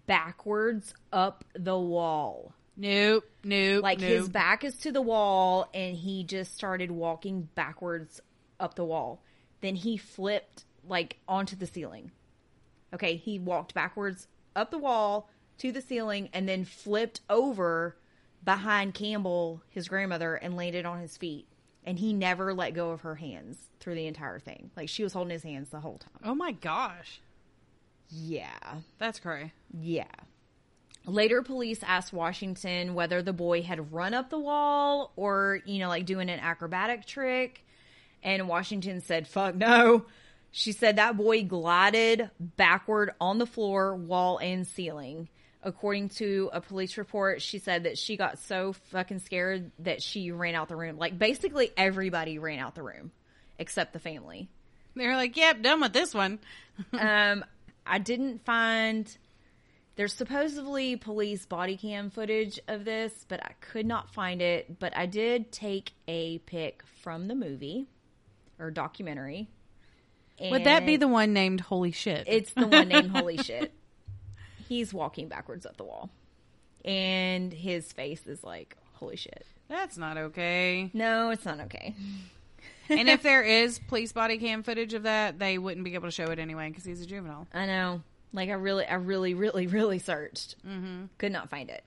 [SPEAKER 2] backwards up the wall.
[SPEAKER 1] Nope, nope.
[SPEAKER 2] Like
[SPEAKER 1] nope.
[SPEAKER 2] his back is to the wall and he just started walking backwards up the wall. Then he flipped like onto the ceiling. Okay, he walked backwards up the wall to the ceiling and then flipped over behind Campbell, his grandmother, and landed on his feet. And he never let go of her hands through the entire thing. Like she was holding his hands the whole time.
[SPEAKER 1] Oh my gosh.
[SPEAKER 2] Yeah.
[SPEAKER 1] That's cray.
[SPEAKER 2] Yeah. Later, police asked Washington whether the boy had run up the wall or, you know, like doing an acrobatic trick. And Washington said, fuck no. She said that boy glided backward on the floor, wall, and ceiling. According to a police report, she said that she got so fucking scared that she ran out the room. Like, basically, everybody ran out the room except the family.
[SPEAKER 1] They're like, yep, done with this one.
[SPEAKER 2] um, I didn't find. There's supposedly police body cam footage of this, but I could not find it. But I did take a pic from the movie or documentary.
[SPEAKER 1] Would that be the one named Holy Shit?
[SPEAKER 2] It's the one named Holy Shit. He's walking backwards up the wall, and his face is like Holy shit.
[SPEAKER 1] That's not okay.
[SPEAKER 2] No, it's not okay.
[SPEAKER 1] And if there is police body cam footage of that, they wouldn't be able to show it anyway because he's a juvenile.
[SPEAKER 2] I know. Like I really, I really, really, really searched. Mm-hmm. Could not find it.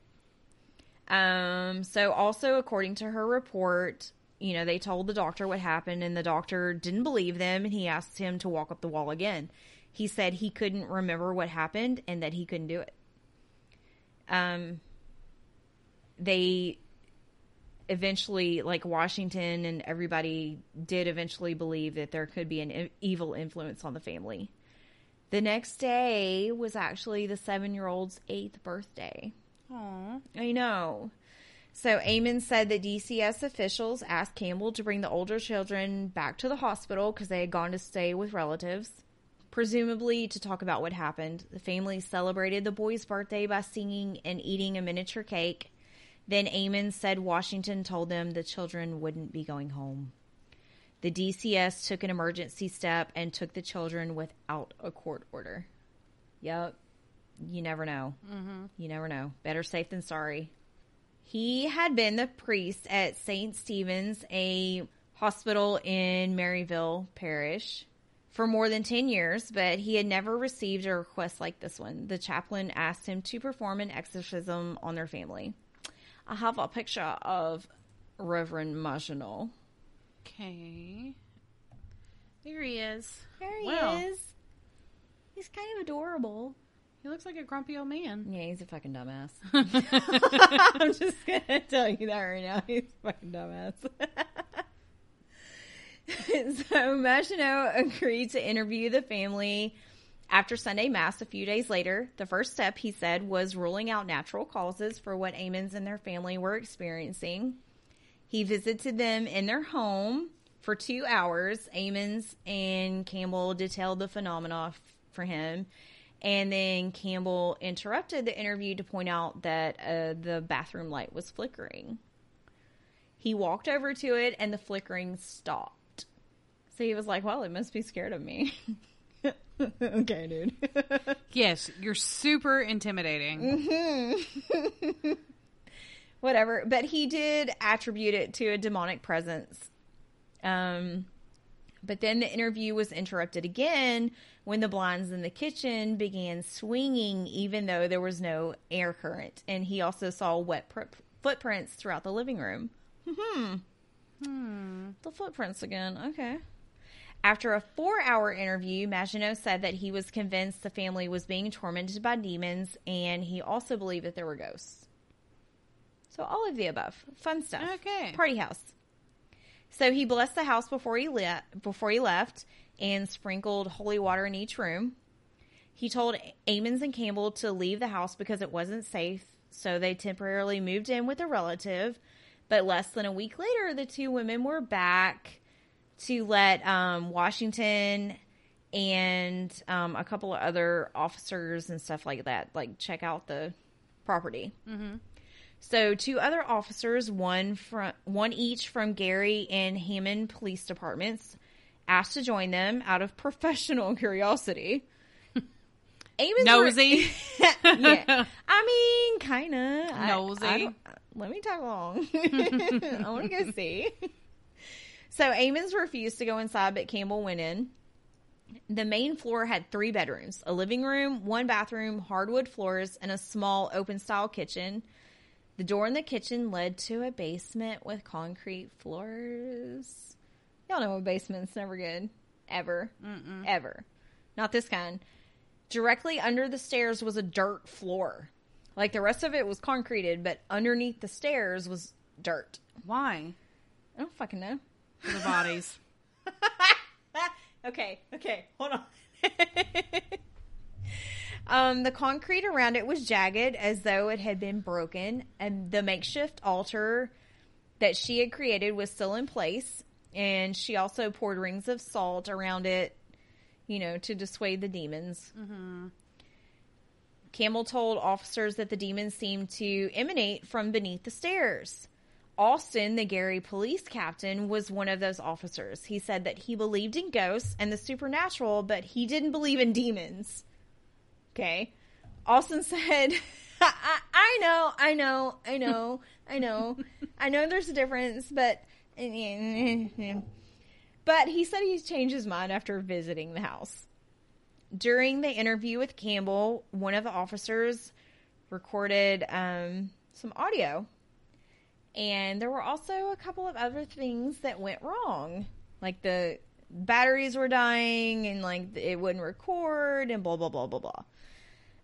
[SPEAKER 2] Um. So also, according to her report, you know, they told the doctor what happened, and the doctor didn't believe them, and he asked him to walk up the wall again. He said he couldn't remember what happened and that he couldn't do it. Um. They eventually, like Washington and everybody, did eventually believe that there could be an evil influence on the family. The next day was actually the seven year old's eighth birthday.
[SPEAKER 1] Aww.
[SPEAKER 2] I know. So Eamon said that DCS officials asked Campbell to bring the older children back to the hospital because they had gone to stay with relatives, presumably to talk about what happened. The family celebrated the boy's birthday by singing and eating a miniature cake. Then Eamon said Washington told them the children wouldn't be going home. The DCS took an emergency step and took the children without a court order. Yep. You never know. Mm-hmm. You never know. Better safe than sorry. He had been the priest at St. Stephen's, a hospital in Merrillville Parish, for more than 10 years, but he had never received a request like this one. The chaplain asked him to perform an exorcism on their family. I have a picture of Reverend Maginot.
[SPEAKER 1] Okay. There he is.
[SPEAKER 2] There he
[SPEAKER 1] Wow.
[SPEAKER 2] is. He's kind of adorable.
[SPEAKER 1] He looks like a grumpy old man.
[SPEAKER 2] Yeah, he's a fucking dumbass. I'm just gonna tell you that right now. He's a fucking dumbass. so Maginot agreed to interview the family after Sunday Mass a few days later. The first step, he said, was ruling out natural causes for what Ammons and their family were experiencing. He visited them in their home for two hours. Ammons and Campbell detailed the phenomena for him. And then Campbell interrupted the interview to point out that uh, the bathroom light was flickering. He walked over to it and the flickering stopped. So he was like, Well, it must be scared of me. okay, dude.
[SPEAKER 1] Yes, you're super intimidating.
[SPEAKER 2] Whatever. But he did attribute it to a demonic presence. Um, but then the interview was interrupted again when the blinds in the kitchen began swinging, even though there was no air current. And he also saw wet pr- footprints throughout the living room. Hmm. The footprints again. Okay. After a four hour interview, Maginot said that he was convinced the family was being tormented by demons, and he also believed that there were ghosts. So, all of the above. Fun stuff.
[SPEAKER 1] Okay.
[SPEAKER 2] Party house. So he blessed the house before he le- before he left and sprinkled holy water in each room. He told Ammons and Campbell to leave the house because it wasn't safe, so they temporarily moved in with a relative. But less than a week later, the two women were back to let um, Washington and um, a couple of other officers and stuff like that, like check out the property. So two other officers, one from one each from Gary and Hammond police departments, asked to join them out of professional curiosity. Amos
[SPEAKER 1] Nosy.
[SPEAKER 2] yeah, I mean, kind of
[SPEAKER 1] Nosy.
[SPEAKER 2] let me talk along. I want to go see. So Ammons refused to go inside, but Campbell went in. The main floor had three bedrooms, a living room, one bathroom, hardwood floors, and a small open style kitchen. The door in the kitchen led to a basement with concrete floors. Y'all know a basement's never good. Ever. Ever. Not this kind. Directly under the stairs was a dirt floor. Like the rest of it was concreted, but underneath the stairs was dirt.
[SPEAKER 1] Why?
[SPEAKER 2] I don't fucking know.
[SPEAKER 1] The bodies.
[SPEAKER 2] okay, okay, hold on. um, the concrete around it was jagged as though it had been broken, and the makeshift altar that she had created was still in place. And she also poured rings of salt around it, you know, to dissuade the demons. Campbell told officers that the demons seemed to emanate from beneath the stairs. Austin, the Gary police captain, was one of those officers. He said that he believed in ghosts and the supernatural, but he didn't believe in demons. Okay. Austin said, I, I know, I know, I know, I know, I know there's a difference, but. But he said he's changed his mind after visiting the house. During the interview with Campbell, one of the officers recorded um, some audio and there were also a couple of other things that went wrong. Like the batteries were dying and like it wouldn't record and blah blah blah blah blah.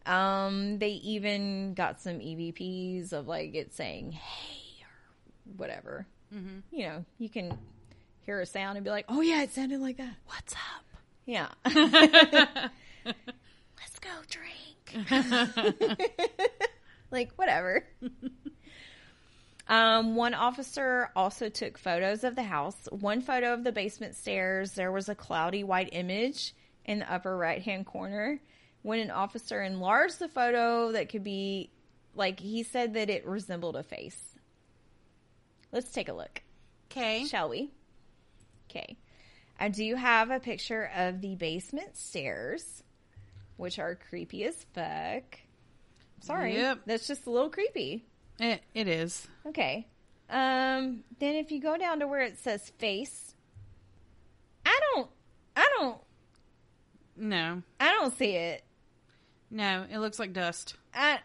[SPEAKER 2] Um they even got some EVPs of like it saying hey or whatever. Mm-hmm. You know, you can hear a sound and be like, "Oh yeah, it sounded like that."
[SPEAKER 1] What's up?
[SPEAKER 2] Yeah. Let's go drink. like whatever. Um, one officer also took photos of the house. One photo of the basement stairs, there was a cloudy white image in the upper right hand corner. When an officer enlarged the photo, that could be like he said that it resembled a face. Let's take a look,
[SPEAKER 1] Okay.
[SPEAKER 2] shall we? Okay. I do have a picture of the basement stairs, which are creepy as fuck. Sorry.
[SPEAKER 1] Yep.
[SPEAKER 2] That's just a little creepy.
[SPEAKER 1] It, it is.
[SPEAKER 2] Okay. Um, then if you go down to where it says face, I don't, I don't,
[SPEAKER 1] No.
[SPEAKER 2] I don't see it.
[SPEAKER 1] No, it looks like dust.
[SPEAKER 2] I,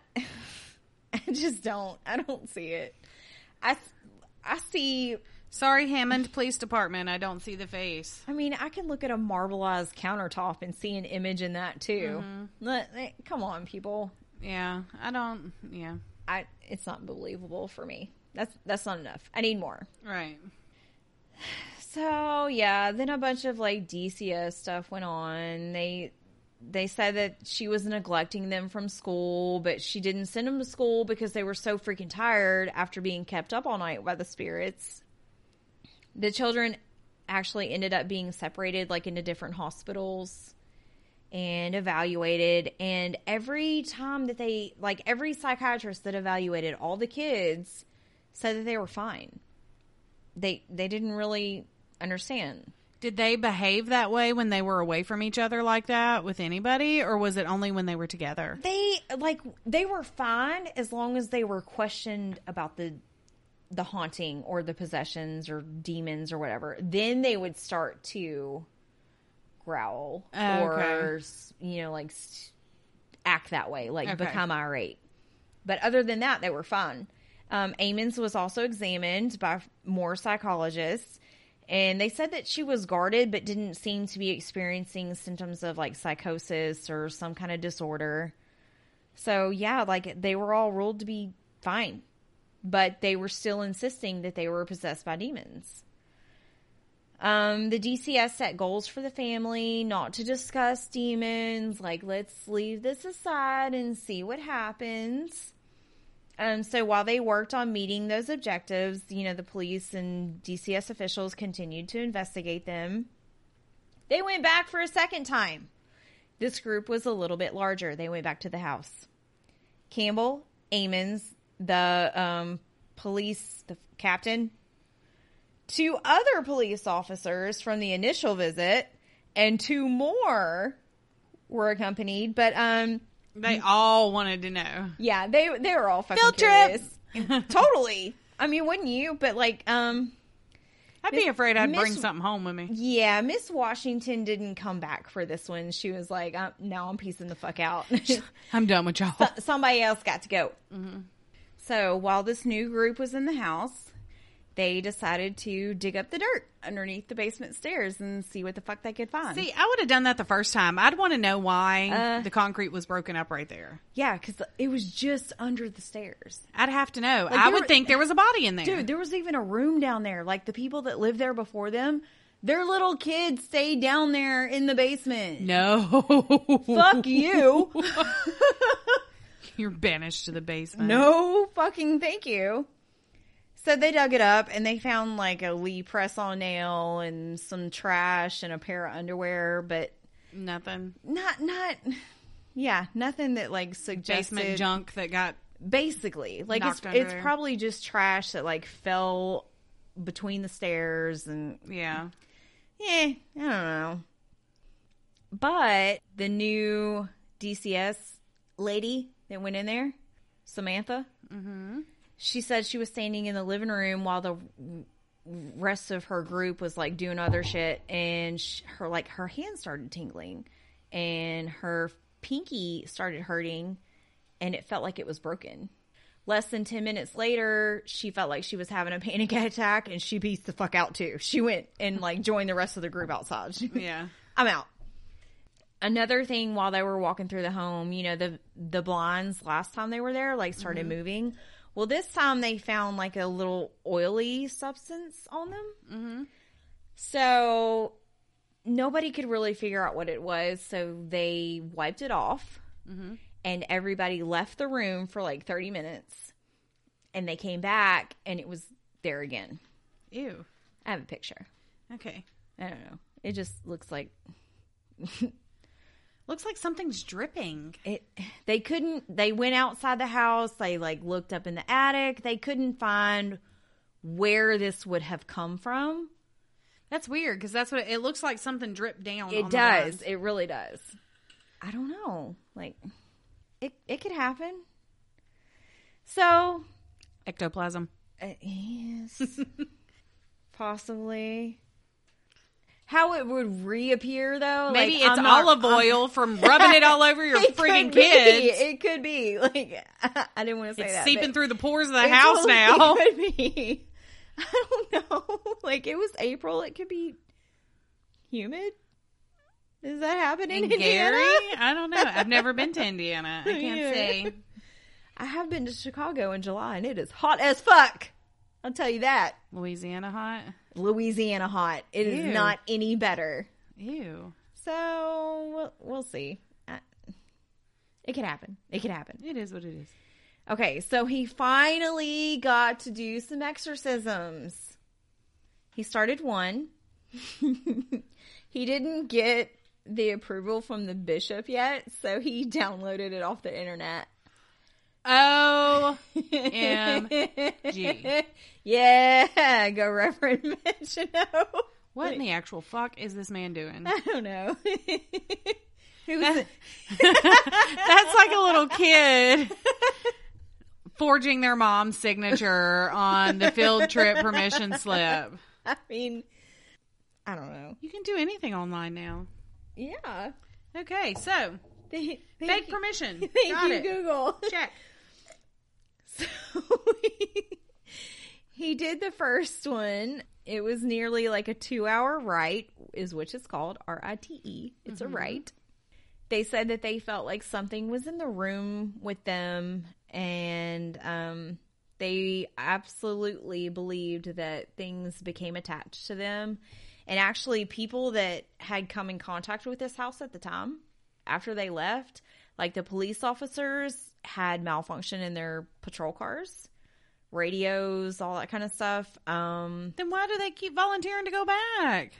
[SPEAKER 2] I just don't. I don't see it. I, I see.
[SPEAKER 1] Sorry, Hammond Police Department. I don't see the face.
[SPEAKER 2] I mean, I can look at a marbleized countertop and see an image in that too. Eh, Come on, people.
[SPEAKER 1] Yeah, I don't. Yeah,
[SPEAKER 2] I. It's not believable for me. That's that's not enough. I need more.
[SPEAKER 1] right.
[SPEAKER 2] So yeah, then a bunch of like DCS stuff went on. They they said that she was neglecting them from school, but she didn't send them to school because they were so freaking tired after being kept up all night by the spirits. The children actually ended up being separated like into different hospitals and evaluated and every time that they like every psychiatrist that evaluated all the kids said that they were fine they they didn't really understand.
[SPEAKER 1] Did they behave that way when they were away from each other like that with anybody, or was it only when they were together?
[SPEAKER 2] They like they were fine as long as they were questioned about the the haunting or the possessions or demons or whatever. Then they would start to growl
[SPEAKER 1] Oh,
[SPEAKER 2] or
[SPEAKER 1] okay.
[SPEAKER 2] you know like act that way, like
[SPEAKER 1] Okay.
[SPEAKER 2] become irate. But other than that, they were fine. Um, Ammons was also examined by more psychologists, and they said that she was guarded but didn't seem to be experiencing symptoms of like psychosis or some kind of disorder. So, yeah, like they were all ruled to be fine, but they were still insisting that they were possessed by demons. Um, the DCS set goals for the family not to discuss demons. Like, let's leave this aside and see what happens. Um, so while they worked on meeting those objectives, you know, the police and DCS officials continued to investigate them. They went back for a second time. This group was a little bit larger. They went back to the house. Campbell, Ammons, the um, police, the captain, two other police officers from the initial visit, and two more were accompanied. But um,
[SPEAKER 1] They all wanted to know.
[SPEAKER 2] yeah, they they were all fucking
[SPEAKER 1] Field trip.
[SPEAKER 2] totally. I mean, wouldn't you? But like, um,
[SPEAKER 1] I'd
[SPEAKER 2] Miss-
[SPEAKER 1] be afraid I'd bring something home with me.
[SPEAKER 2] yeah, Miss Washington didn't come back for this one. She was like, uh, "No, I'm piecing the fuck out."
[SPEAKER 1] I'm done with y'all.
[SPEAKER 2] Somebody else got to go. So while this new group was in the house, they decided to dig up the dirt underneath the basement stairs and see what the fuck they could find.
[SPEAKER 1] See, I would have done that the first time. I'd want to know why
[SPEAKER 2] Uh,
[SPEAKER 1] the concrete was broken up right there.
[SPEAKER 2] yeah, because it was just under the stairs.
[SPEAKER 1] I'd have to know.
[SPEAKER 2] Like,
[SPEAKER 1] I would
[SPEAKER 2] were-
[SPEAKER 1] think there was a body in there.
[SPEAKER 2] Dude, there was even a room down there. Like the people that lived there before them, their little kids stayed down there in the basement.
[SPEAKER 1] no.
[SPEAKER 2] Fuck you.
[SPEAKER 1] You're banished to the basement.
[SPEAKER 2] no fucking thank you. So they dug it up and they found like a Lee press on nail and some trash and a pair of underwear, but
[SPEAKER 1] Nothing.
[SPEAKER 2] not not yeah, nothing that like suggested
[SPEAKER 1] Basement junk that got.
[SPEAKER 2] basically. Like it's it's
[SPEAKER 1] there.
[SPEAKER 2] probably just trash that like fell between the stairs and
[SPEAKER 1] Yeah.
[SPEAKER 2] Yeah, I don't know. But the new DCS lady that went in there, Samantha, mm-hmm. She said she was standing in the living room while the rest of her group was like doing other shit, and sh her like her hand started tingling, and her pinky started hurting, and it felt like it was broken. Less than 10 minutes later, she felt like she was having a panic attack and she pieced the fuck out too. She went and like joined the rest of the group outside.
[SPEAKER 1] Yeah.
[SPEAKER 2] I'm out. Another thing while they were walking through the home, you know, the the blinds last time they were there like started mm-hmm. moving. Well, this time they found like a little oily substance on them. Mm-hmm. So nobody could really figure out what it was, so they wiped it off, and everybody left the room for like 30 minutes, and they came back, and it was there again.
[SPEAKER 1] Ew.
[SPEAKER 2] I have a picture.
[SPEAKER 1] Okay.
[SPEAKER 2] I don't know. It just looks like
[SPEAKER 1] Looks like something's dripping.
[SPEAKER 2] it they couldn't they went outside the house they like looked up in the attic they couldn't find where this would have come from
[SPEAKER 1] That's weird because that's what it, it looks like. Something dripped down.
[SPEAKER 2] it
[SPEAKER 1] on
[SPEAKER 2] does it really does i don't know like it it could happen so
[SPEAKER 1] Ectoplasm.
[SPEAKER 2] Uh, yes, possibly. How it would reappear though?
[SPEAKER 1] Maybe
[SPEAKER 2] like,
[SPEAKER 1] it's
[SPEAKER 2] I'm not-
[SPEAKER 1] olive
[SPEAKER 2] I'm-
[SPEAKER 1] oil from rubbing it all over your freaking kids.
[SPEAKER 2] It could be. Like I didn't want to say
[SPEAKER 1] It's
[SPEAKER 2] that.
[SPEAKER 1] seeping through the pores of the house
[SPEAKER 2] totally
[SPEAKER 1] now.
[SPEAKER 2] Could be. I don't know. Like it was April. It could be humid. Is that happening in,
[SPEAKER 1] In
[SPEAKER 2] Indiana?
[SPEAKER 1] Gary? I don't know. I've never been to Indiana. I can't
[SPEAKER 2] Yeah.
[SPEAKER 1] say.
[SPEAKER 2] I have been to Chicago in July and it is hot as fuck. I'll tell you that.
[SPEAKER 1] Louisiana hot?
[SPEAKER 2] Louisiana hot. It is
[SPEAKER 1] Ew.
[SPEAKER 2] not any better.
[SPEAKER 1] Ew.
[SPEAKER 2] So we'll, we'll see. Uh, It could happen. It could happen.
[SPEAKER 1] It is what it is.
[SPEAKER 2] Okay, so he finally got to do some exorcisms. He started one. he didn't get the approval from the bishop yet, so he downloaded it off the internet.
[SPEAKER 1] Oh, M.G.
[SPEAKER 2] Yeah, go Reverend Maginot.
[SPEAKER 1] what in the actual fuck is this man doing?
[SPEAKER 2] I don't know. It?
[SPEAKER 1] That's like a little kid forging their mom's signature on the field trip permission slip.
[SPEAKER 2] I mean, I don't know.
[SPEAKER 1] You can do anything online now.
[SPEAKER 2] Yeah.
[SPEAKER 1] Okay, so
[SPEAKER 2] Thank,
[SPEAKER 1] fake permission.
[SPEAKER 2] Thank
[SPEAKER 1] Got
[SPEAKER 2] you,
[SPEAKER 1] it.
[SPEAKER 2] Google.
[SPEAKER 1] Check.
[SPEAKER 2] So he did the first one. It was nearly like a two hour rite, is which is called R I T E. It's a rite. They said that they felt like something was in the room with them, and um, they absolutely believed that things became attached to them. And actually, people that had come in contact with this house at the time, after they left, like the police officers had malfunction in their patrol cars, radios, all that kind of stuff. Um,
[SPEAKER 1] Then why do they keep volunteering to go back?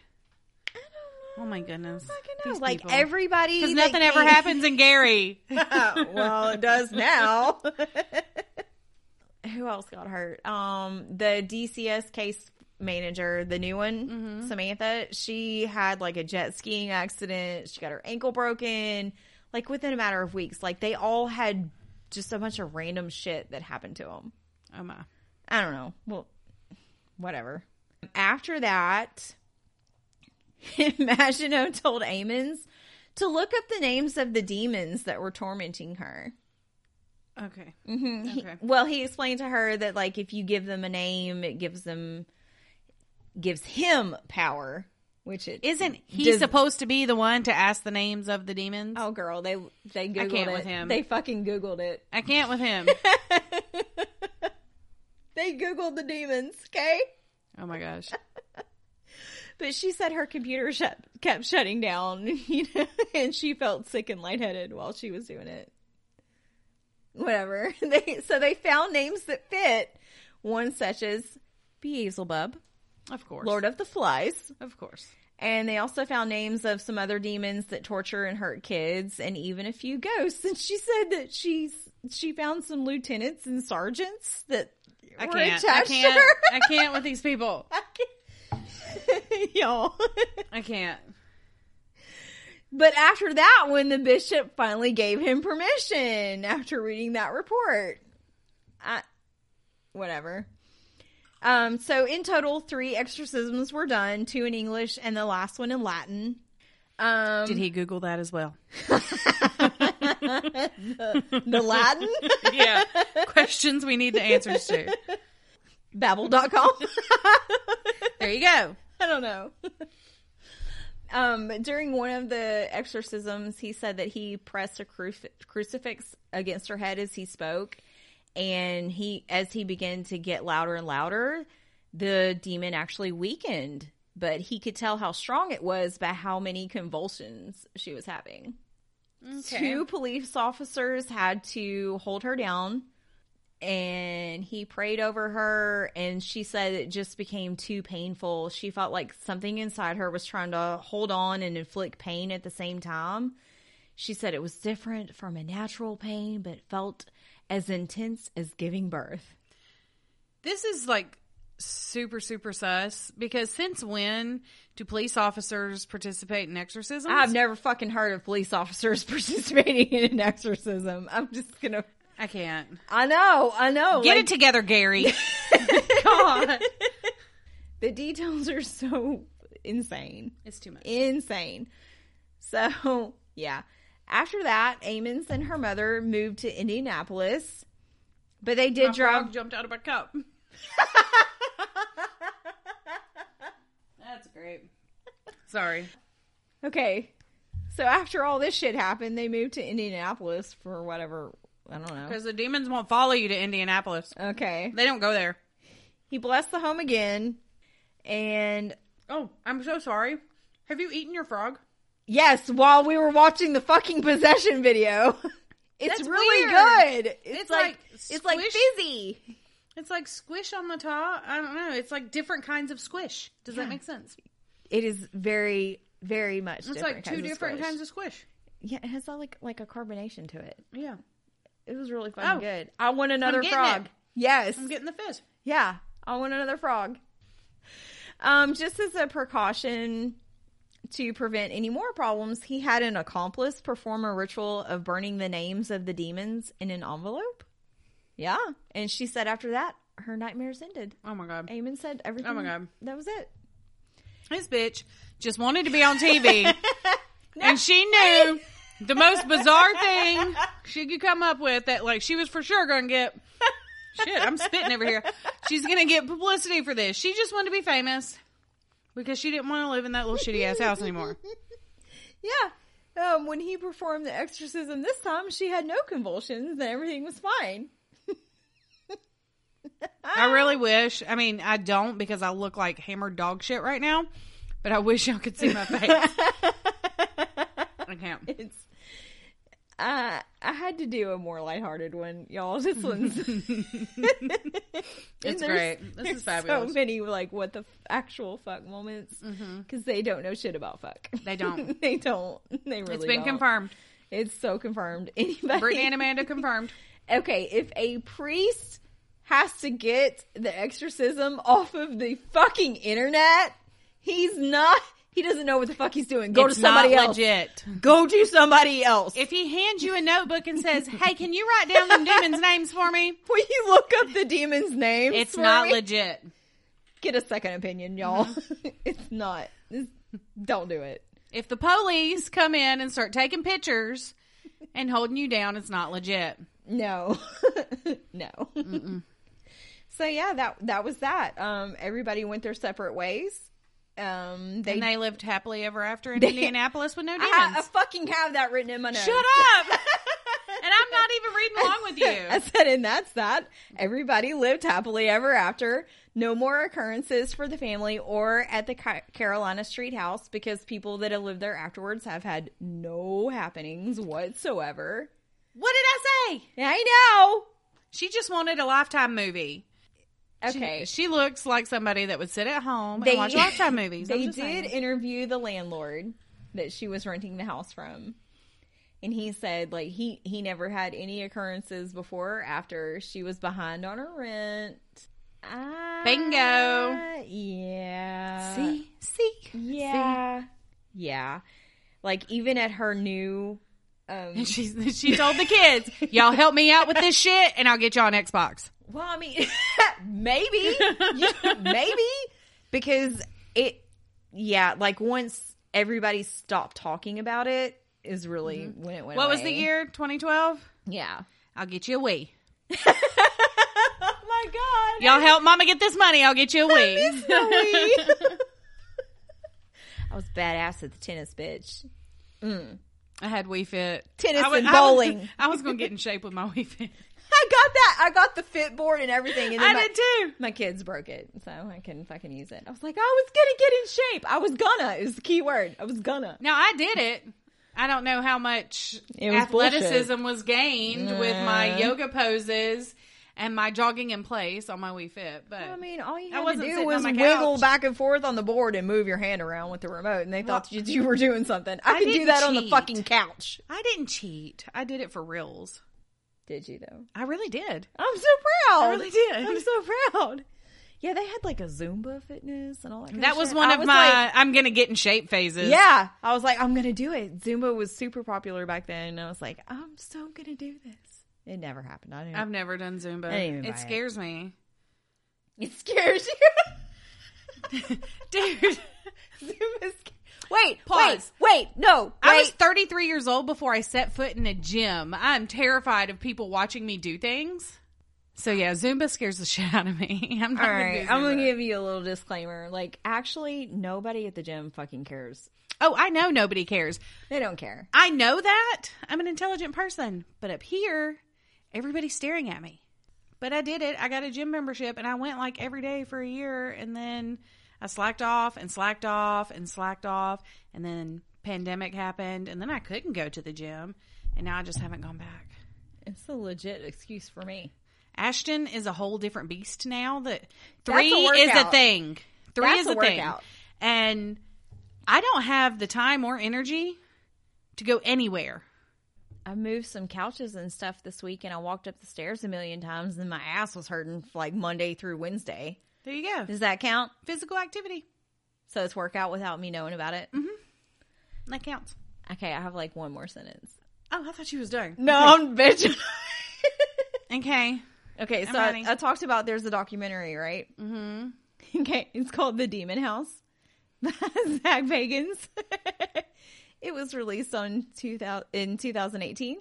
[SPEAKER 1] Oh my goodness.
[SPEAKER 2] Like
[SPEAKER 1] people.
[SPEAKER 2] everybody,
[SPEAKER 1] Because nothing ever
[SPEAKER 2] came-
[SPEAKER 1] happens in Gary.
[SPEAKER 2] well, it does now. Who else got hurt? Um, the DCS case manager, the new one, Samantha, she had like a jet skiing accident. She got her ankle broken, like within a matter of weeks. Like they all had just a bunch of random shit that happened to him.
[SPEAKER 1] oh my.
[SPEAKER 2] I don't know. Well, whatever. After that, Maginot told Ammons to look up the names of the demons that were tormenting her.
[SPEAKER 1] Okay. Mm-hmm.
[SPEAKER 2] He-
[SPEAKER 1] Okay.
[SPEAKER 2] well, he explained to her that like if you give them a name, it gives them gives him power, which it
[SPEAKER 1] Isn't he
[SPEAKER 2] Does-
[SPEAKER 1] supposed to be the one to ask the names of the demons?
[SPEAKER 2] Oh, girl, they they googled
[SPEAKER 1] can't
[SPEAKER 2] it.
[SPEAKER 1] with him.
[SPEAKER 2] They fucking googled it.
[SPEAKER 1] I can't with him.
[SPEAKER 2] They googled the demons. Okay.
[SPEAKER 1] Oh my gosh.
[SPEAKER 2] But she said her computer shut, kept shutting down, you know, and she felt sick and lightheaded while she was doing it. Whatever. They so they found names that fit. One such as Beelzebub,
[SPEAKER 1] Of course.
[SPEAKER 2] Lord of the Flies,
[SPEAKER 1] Of course.
[SPEAKER 2] and they also found names of some other demons that torture and hurt kids, and even a few ghosts. And she said that she's she found some lieutenants and sergeants that
[SPEAKER 1] I
[SPEAKER 2] were
[SPEAKER 1] can't. I can't.
[SPEAKER 2] her.
[SPEAKER 1] I can't with these people. I can't.
[SPEAKER 2] Y'all.
[SPEAKER 1] I can't.
[SPEAKER 2] But after that one, the bishop finally gave him permission after reading that report. I, whatever. Um, so in total, three exorcisms were done, two in English and the last one in Latin. Um,
[SPEAKER 1] Did he Google that as well?
[SPEAKER 2] the Latin?
[SPEAKER 1] yeah. Questions we need the answers to.
[SPEAKER 2] Babbel.com.
[SPEAKER 1] There you go.
[SPEAKER 2] I don't know. Um, during one of the exorcisms, he said that he pressed a cruci- crucifix against her head as he spoke, and he, as he began to get louder and louder, the demon actually weakened. But he could tell how strong it was by how many convulsions she was having. Two police officers had to hold her down and he prayed over her and she said it just became too painful. She felt like something inside her was trying to hold on and inflict pain at the same time. She said it was different from a natural pain but felt as intense as giving birth.
[SPEAKER 1] This is like super, super sus because since when do police officers participate in exorcisms?
[SPEAKER 2] I've never fucking heard of police officers participating in an exorcism. I'm just to
[SPEAKER 1] I can't.
[SPEAKER 2] I know, I know.
[SPEAKER 1] Get
[SPEAKER 2] like-
[SPEAKER 1] it together, Gary. God.
[SPEAKER 2] the details are so insane.
[SPEAKER 1] It's too much.
[SPEAKER 2] Insane. So, yeah. After that, Ammons and her mother moved to Indianapolis. But they did
[SPEAKER 1] My
[SPEAKER 2] drive
[SPEAKER 1] jumped out of my cup. That's great. Sorry.
[SPEAKER 2] Okay. So after all this shit happened, they moved to Indianapolis for whatever, I don't know.
[SPEAKER 1] Because the demons won't follow you to Indianapolis.
[SPEAKER 2] Okay.
[SPEAKER 1] They don't go there.
[SPEAKER 2] He blessed the home again. And
[SPEAKER 1] Oh, I'm so sorry. Have you eaten your frog?
[SPEAKER 2] Yes, while we were watching the fucking possession video, it's
[SPEAKER 1] That's
[SPEAKER 2] really
[SPEAKER 1] weird.
[SPEAKER 2] good. It's,
[SPEAKER 1] It's
[SPEAKER 2] like,
[SPEAKER 1] like
[SPEAKER 2] it's like fizzy.
[SPEAKER 1] It's like squish on the top. I don't know. It's like different kinds of squish. Does that make sense?
[SPEAKER 2] It is very, very much.
[SPEAKER 1] It's like two different
[SPEAKER 2] squish.
[SPEAKER 1] kinds of squish.
[SPEAKER 2] Yeah, it has all like like a carbonation to it.
[SPEAKER 1] Yeah.
[SPEAKER 2] It was really fucking
[SPEAKER 1] Oh.
[SPEAKER 2] good. I want another frog.
[SPEAKER 1] it.
[SPEAKER 2] Yes.
[SPEAKER 1] I'm getting the fizz.
[SPEAKER 2] Yeah, I want another frog. Um, just as a precaution to prevent any more problems, he had an accomplice perform a ritual of burning the names of the demons in an envelope. Yeah, and she said after that, her nightmares ended.
[SPEAKER 1] Oh my god.
[SPEAKER 2] Eamon said everything.
[SPEAKER 1] Oh my God.
[SPEAKER 2] that was it.
[SPEAKER 1] This bitch just wanted to be on TV. and she knew the most bizarre thing she could come up with that like she was for sure gonna get shit, I'm spitting over here. She's gonna get publicity for this. She just wanted to be famous. Because she didn't want to live in that little shitty ass house anymore.
[SPEAKER 2] Yeah. Um, when he performed the exorcism this time, she had no convulsions and everything was fine.
[SPEAKER 1] I really wish. I mean, I don't because I look like hammered dog shit right now. But I wish y'all could see my face. I can't.
[SPEAKER 2] It's uh, I had to do a more lighthearted one, y'all. This one's
[SPEAKER 1] It's great. This is fabulous.
[SPEAKER 2] So many like what the f- actual fuck moments because they don't know shit about fuck.
[SPEAKER 1] They don't.
[SPEAKER 2] they don't. They really.
[SPEAKER 1] It's been
[SPEAKER 2] don't.
[SPEAKER 1] confirmed.
[SPEAKER 2] It's so confirmed. Anybody?
[SPEAKER 1] Brittany and Amanda confirmed.
[SPEAKER 2] okay, if a priest has to get the exorcism off of the fucking internet, he's not. He doesn't know what the fuck he's doing. Go
[SPEAKER 1] It's
[SPEAKER 2] to somebody
[SPEAKER 1] not
[SPEAKER 2] else.
[SPEAKER 1] legit.
[SPEAKER 2] Go to somebody else.
[SPEAKER 1] If he hands you a notebook and says, "Hey, can you write down them demons' names for me?"
[SPEAKER 2] Will you look up the demon's names?
[SPEAKER 1] It's not
[SPEAKER 2] me?
[SPEAKER 1] legit.
[SPEAKER 2] Get a second opinion, y'all.
[SPEAKER 1] Mm-hmm.
[SPEAKER 2] it's not. It's- don't do it.
[SPEAKER 1] If the police come in and start taking pictures and holding you down, it's not legit.
[SPEAKER 2] No, no. So yeah, that that was that. Um, everybody went their separate ways. Um, they,
[SPEAKER 1] and they lived happily ever after in
[SPEAKER 2] They-
[SPEAKER 1] Indianapolis with no
[SPEAKER 2] I,
[SPEAKER 1] demons.
[SPEAKER 2] ha- I fucking have that written in my notes.
[SPEAKER 1] Shut up! and I'm not even reading along with you.
[SPEAKER 2] I said, and that's that. Everybody lived happily ever after. No more occurrences for the family or at the Carolina Street House because people that have lived there afterwards have had no happenings whatsoever.
[SPEAKER 1] What did I say?
[SPEAKER 2] I know.
[SPEAKER 1] She just wanted a Lifetime movie. She-
[SPEAKER 2] Okay.
[SPEAKER 1] She, looks like somebody that would sit at home
[SPEAKER 2] They-
[SPEAKER 1] and watch Lifetime movies.
[SPEAKER 2] They did
[SPEAKER 1] saying.
[SPEAKER 2] interview the landlord that she was renting the house from. And he said like he he never had any occurrences before or after she was behind on her rent. Ah,
[SPEAKER 1] Bingo.
[SPEAKER 2] Yeah.
[SPEAKER 1] see, see.
[SPEAKER 2] Yeah. Yeah. Like even at her new um
[SPEAKER 1] And she she told the kids, "Y'all help me out with this shit, and I'll get you on Xbox."
[SPEAKER 2] Well, I mean maybe maybe because it yeah, like once everybody stopped talking about it is really when it went
[SPEAKER 1] Mm-hmm. What was the year? 2012.
[SPEAKER 2] Yeah.
[SPEAKER 1] I'll get you a Wii.
[SPEAKER 2] oh my god.
[SPEAKER 1] Y'all help Mama get this money. I'll get you a Wii.
[SPEAKER 2] I was badass at the tennis bitch.
[SPEAKER 1] I had Wii Fit.
[SPEAKER 2] Tennis
[SPEAKER 1] I
[SPEAKER 2] and
[SPEAKER 1] I was-
[SPEAKER 2] bowling.
[SPEAKER 1] I was, gonna get in shape with my Wii Fit.
[SPEAKER 2] I got that. I got the fit board and everything. And then
[SPEAKER 1] I
[SPEAKER 2] my,
[SPEAKER 1] did too.
[SPEAKER 2] My kids broke it, so I couldn't fucking use it. I was like, I was gonna get in shape. I was gonna. It was the key word. I was gonna.
[SPEAKER 1] Now I did it. I don't know how much
[SPEAKER 2] It was
[SPEAKER 1] athleticism was gained with my yoga poses and my jogging in place on my Wii Fit. But
[SPEAKER 2] I mean, all you
[SPEAKER 1] I
[SPEAKER 2] had to do was wiggle back and forth on the board and move your hand around with the remote, and they thought you, you were doing something. I,
[SPEAKER 1] I
[SPEAKER 2] could do that on the fucking couch.
[SPEAKER 1] I didn't cheat. I did it for reals.
[SPEAKER 2] Did you though?
[SPEAKER 1] I really did.
[SPEAKER 2] I'm so proud.
[SPEAKER 1] I really did.
[SPEAKER 2] I'm so proud. Yeah, they had like a Zumba fitness and all that. Kind
[SPEAKER 1] That was
[SPEAKER 2] shit.
[SPEAKER 1] one
[SPEAKER 2] I
[SPEAKER 1] of
[SPEAKER 2] was
[SPEAKER 1] my
[SPEAKER 2] like-
[SPEAKER 1] I'm gonna get in shape phases.
[SPEAKER 2] yeah, I was like, I'm gonna do it. Zumba was super popular back then, and I was like, I'm so gonna do this. It never happened. I didn't.
[SPEAKER 1] I've never done Zumba.
[SPEAKER 2] I didn't even buy
[SPEAKER 1] It
[SPEAKER 2] it.
[SPEAKER 1] scares me.
[SPEAKER 2] it scares you.
[SPEAKER 1] Dude,
[SPEAKER 2] Zumba's- wait,
[SPEAKER 1] Pause.
[SPEAKER 2] wait, wait. No, wait.
[SPEAKER 1] I was 33 years old before I set foot in a gym. I'm terrified of people watching me do things. So yeah, Zumba scares the shit out of me. I'm not
[SPEAKER 2] All
[SPEAKER 1] gonna
[SPEAKER 2] right, I'm gonna give you a little disclaimer. Like, actually, nobody at the gym fucking cares.
[SPEAKER 1] Oh, I know nobody cares.
[SPEAKER 2] They don't care.
[SPEAKER 1] I know that. I'm an intelligent person. But up here, everybody's staring at me. But I did it. I got a gym membership and I went like every day for a year and then I slacked off and slacked off and slacked off and then pandemic happened and then I couldn't go to the gym and now I just haven't gone back.
[SPEAKER 2] It's a legit excuse for me.
[SPEAKER 1] Ashton is a whole different beast now that
[SPEAKER 2] That's a
[SPEAKER 1] three is a thing. Three
[SPEAKER 2] That's
[SPEAKER 1] is
[SPEAKER 2] a
[SPEAKER 1] a, thing. And I don't have the time or energy to go anywhere.
[SPEAKER 2] I moved some couches and stuff this week, and I walked up the stairs a million times, and my ass was hurting like Monday through Wednesday.
[SPEAKER 1] There you go.
[SPEAKER 2] Does that count?
[SPEAKER 1] Physical activity.
[SPEAKER 2] So it's workout without me knowing about it. Mm-hmm.
[SPEAKER 1] That counts.
[SPEAKER 2] Okay, I have like one more sentence.
[SPEAKER 1] Oh, I thought you was done.
[SPEAKER 2] No, I'm bitching.
[SPEAKER 1] Okay.
[SPEAKER 2] okay, so I. I talked about there's a documentary, right?
[SPEAKER 1] Mm-hmm.
[SPEAKER 2] Okay, it's called The Demon House by Zach Bagans. it was released on 2000 in 2018.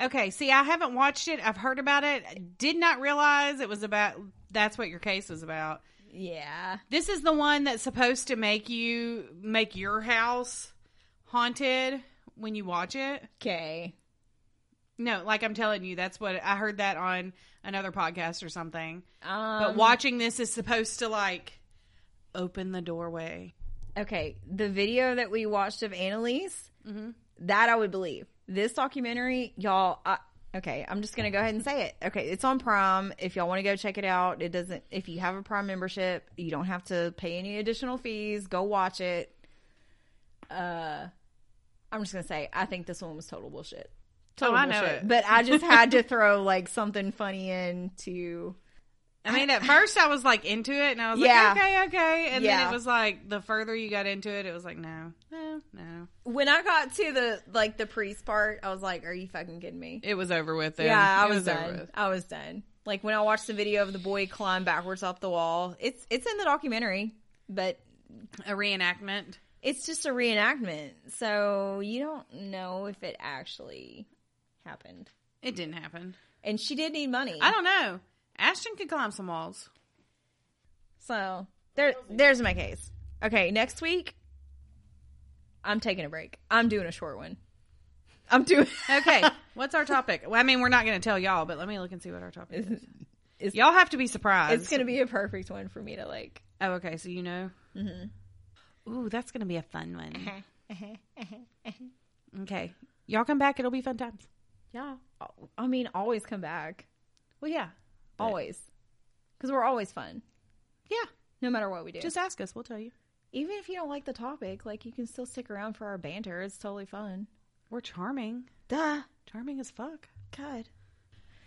[SPEAKER 1] Okay. See, I haven't watched it. I've heard about it. Did not realize it was about. That's what your case was about.
[SPEAKER 2] Yeah.
[SPEAKER 1] This is the one that's supposed to make you make your house haunted when you watch it.
[SPEAKER 2] Okay.
[SPEAKER 1] No, like I'm telling you, that's what I heard that on another podcast or something.
[SPEAKER 2] Um,
[SPEAKER 1] But watching this is supposed to like open the doorway.
[SPEAKER 2] Okay, the video that we watched of Anneliese,
[SPEAKER 1] Mm-hmm.
[SPEAKER 2] that I would believe. This documentary, y'all. I, okay, I'm just gonna go ahead and say it. Okay, it's on Prime. If y'all want to go check it out, it doesn't. If you have a Prime membership, you don't have to pay any additional fees. Go watch it. Uh, I'm just gonna say, I think this one was total bullshit. Total
[SPEAKER 1] Oh, I know
[SPEAKER 2] bullshit.
[SPEAKER 1] it.
[SPEAKER 2] But I just had to throw like something funny in to.
[SPEAKER 1] I mean, at first I was like into it, and I was
[SPEAKER 2] Yeah.
[SPEAKER 1] like, okay, okay, and then it was like the further you got into it, it was like, no, no, no.
[SPEAKER 2] When I got to the like the priest part, I was like, "Are you fucking kidding me?"
[SPEAKER 1] It was over with. Then.
[SPEAKER 2] Yeah, I
[SPEAKER 1] It
[SPEAKER 2] was,
[SPEAKER 1] over
[SPEAKER 2] done.
[SPEAKER 1] with.
[SPEAKER 2] I was done. Like when I watched the video of the boy climb backwards off the wall, it's it's in the documentary, but
[SPEAKER 1] A reenactment.
[SPEAKER 2] it's just a reenactment, so you don't know if it actually happened.
[SPEAKER 1] It didn't happen.
[SPEAKER 2] And she did need money,
[SPEAKER 1] I don't know. Ashton could climb some walls.
[SPEAKER 2] so there there's my case. Okay, next week I'm taking a break. I'm doing a short one. I'm doing
[SPEAKER 1] Okay, what's our topic? Well, I mean, we're not going to tell y'all, but let me look and see what our topic is.
[SPEAKER 2] It's-
[SPEAKER 1] Y'all have to be surprised.
[SPEAKER 2] it's gonna be a perfect one for me to like.
[SPEAKER 1] Oh, okay. So you know. Mm-hmm. Ooh, that's going to be a fun one. okay, y'all come back. It'll be fun times.
[SPEAKER 2] Yeah, I mean, always come back.
[SPEAKER 1] Well, yeah,
[SPEAKER 2] Always. Because we're always fun,
[SPEAKER 1] yeah.
[SPEAKER 2] no matter what we do.
[SPEAKER 1] Just ask us. We'll tell you.
[SPEAKER 2] Even if you don't like the topic, like you can still stick around for our banter. It's totally fun.
[SPEAKER 1] We're charming.
[SPEAKER 2] Duh.
[SPEAKER 1] Charming as fuck.
[SPEAKER 2] God.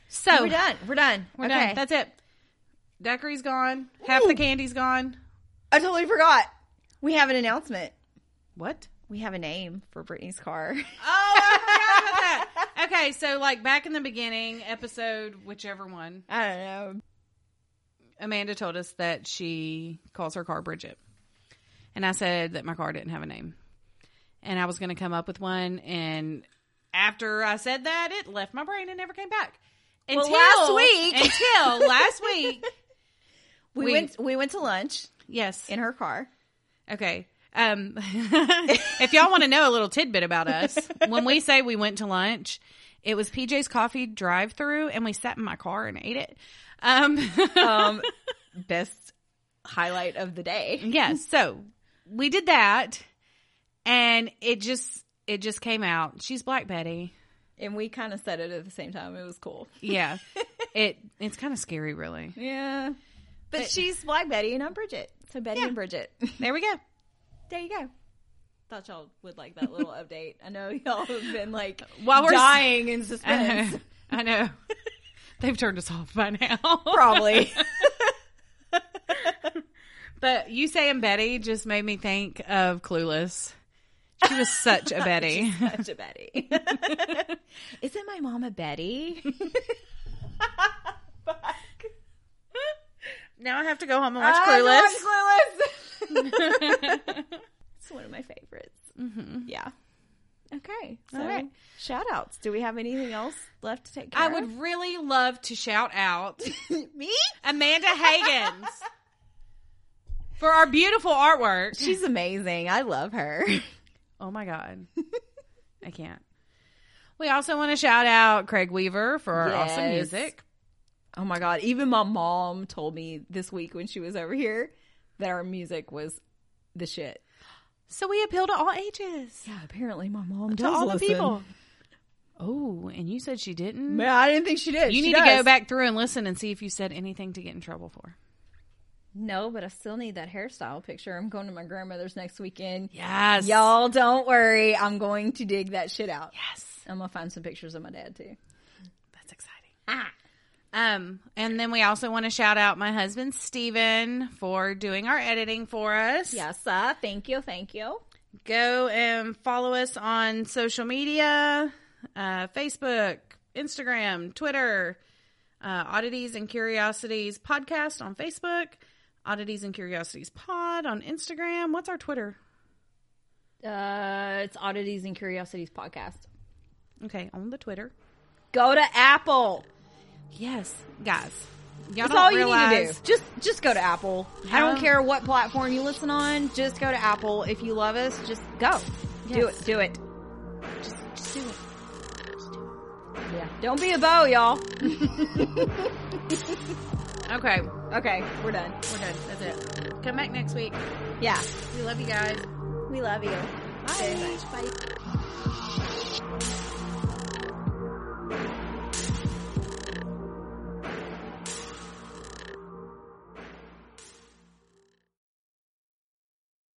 [SPEAKER 1] So
[SPEAKER 2] we're done. We're done.
[SPEAKER 1] We're
[SPEAKER 2] okay.
[SPEAKER 1] done. That's it. Daiquiri's gone. Half the candy's gone.
[SPEAKER 2] I totally forgot. We have an announcement.
[SPEAKER 1] What?
[SPEAKER 2] We have a name for Brittany's car.
[SPEAKER 1] Oh, I forgot about that. Okay, so like back in the beginning, episode whichever one,
[SPEAKER 2] I don't know.
[SPEAKER 1] Amanda told us that she calls her car Bridget. And I said that my car didn't have a name. And I was going to come up with one. And after I said that, it left my brain and never came back.
[SPEAKER 2] Well,
[SPEAKER 1] Until
[SPEAKER 2] last week-
[SPEAKER 1] Until last week.
[SPEAKER 2] We,
[SPEAKER 1] We-
[SPEAKER 2] went we went to lunch
[SPEAKER 1] Yes.
[SPEAKER 2] in her car.
[SPEAKER 1] Okay. Um, if y'all want to know a little tidbit about us, when we say we went to lunch, it was PJ's Coffee drive through, and we sat in my car and ate it. Um,
[SPEAKER 2] Um, best highlight of the day.
[SPEAKER 1] yeah, so we did that, and it just it just came out. She's Black Betty.
[SPEAKER 2] And we kind of said it at the same time. It was cool.
[SPEAKER 1] Yeah, it it's kind of scary, really.
[SPEAKER 2] Yeah. But she's Black Betty and I'm Bridget. So Betty
[SPEAKER 1] Yeah.
[SPEAKER 2] and Bridget.
[SPEAKER 1] There we go.
[SPEAKER 2] there you go. Thought y'all would like that little update. I know y'all have been like
[SPEAKER 1] While we're
[SPEAKER 2] dying in
[SPEAKER 1] I
[SPEAKER 2] suspense.
[SPEAKER 1] know. I know. They've turned us off by now.
[SPEAKER 2] Probably.
[SPEAKER 1] But you saying Betty just made me think of Clueless. She was such a Betty.
[SPEAKER 2] Such a Betty. Isn't my mom a Betty?
[SPEAKER 1] now I have to go home and watch
[SPEAKER 2] I
[SPEAKER 1] Clueless.
[SPEAKER 2] watch Clueless. It's one of my favorites.
[SPEAKER 1] Mm-hmm.
[SPEAKER 2] Yeah. Okay. So
[SPEAKER 1] All right.
[SPEAKER 2] shout outs. Do we have anything else left to take care
[SPEAKER 1] I
[SPEAKER 2] of?
[SPEAKER 1] would really love to shout out
[SPEAKER 2] Me?
[SPEAKER 1] Amanda Hagens for our beautiful artwork.
[SPEAKER 2] She's amazing. I love her.
[SPEAKER 1] Oh my god. I can't. We also want to shout out Craig Weaver for our awesome
[SPEAKER 2] Yes.
[SPEAKER 1] music.
[SPEAKER 2] Oh my god! Even my mom told me this week when she was over here that our music was the shit.
[SPEAKER 1] So we appeal to all ages.
[SPEAKER 2] Yeah, apparently my mom
[SPEAKER 1] To
[SPEAKER 2] does
[SPEAKER 1] all
[SPEAKER 2] listen.
[SPEAKER 1] the people. Oh, and you said she didn't?
[SPEAKER 2] Man, I didn't think she did.
[SPEAKER 1] you
[SPEAKER 2] She
[SPEAKER 1] need to go
[SPEAKER 2] does.
[SPEAKER 1] back through and listen and see if you said anything to get in trouble for.
[SPEAKER 2] No, but I still need that hairstyle picture. I'm going to my grandmother's next weekend.
[SPEAKER 1] Yes.
[SPEAKER 2] Y'all don't worry. I'm going to dig that shit out.
[SPEAKER 1] Yes.
[SPEAKER 2] I'm gonna find some pictures of my dad too.
[SPEAKER 1] That's exciting. Ah. Um, and then we also want to shout out my husband Steven for doing our editing for us.
[SPEAKER 2] Yes, uh, thank you, thank you.
[SPEAKER 1] Go and follow us on social media, uh, Facebook, Instagram, Twitter, uh, Oddities and Curiosities podcast on Facebook, Oddities and Curiosities pod on Instagram. What's our Twitter?
[SPEAKER 2] Uh, it's Oddities and Curiosities podcast.
[SPEAKER 1] Okay, on the Twitter.
[SPEAKER 2] Go to Apple.
[SPEAKER 1] Yes, guys. Y'all
[SPEAKER 2] That's all you need to do. Just just go to Apple. I don't care what platform you listen on. Just go to Apple. If you love us, just go. Do it. Do it.
[SPEAKER 1] Just, just do it. Just do
[SPEAKER 2] Yeah. Don't be a bow, y'all.
[SPEAKER 1] Okay,
[SPEAKER 2] Okay, we're done.
[SPEAKER 1] we're done. That's it. Come back next week.
[SPEAKER 2] Yeah.
[SPEAKER 1] We love you guys.
[SPEAKER 2] We love you.
[SPEAKER 1] Bye.
[SPEAKER 2] Much. Bye.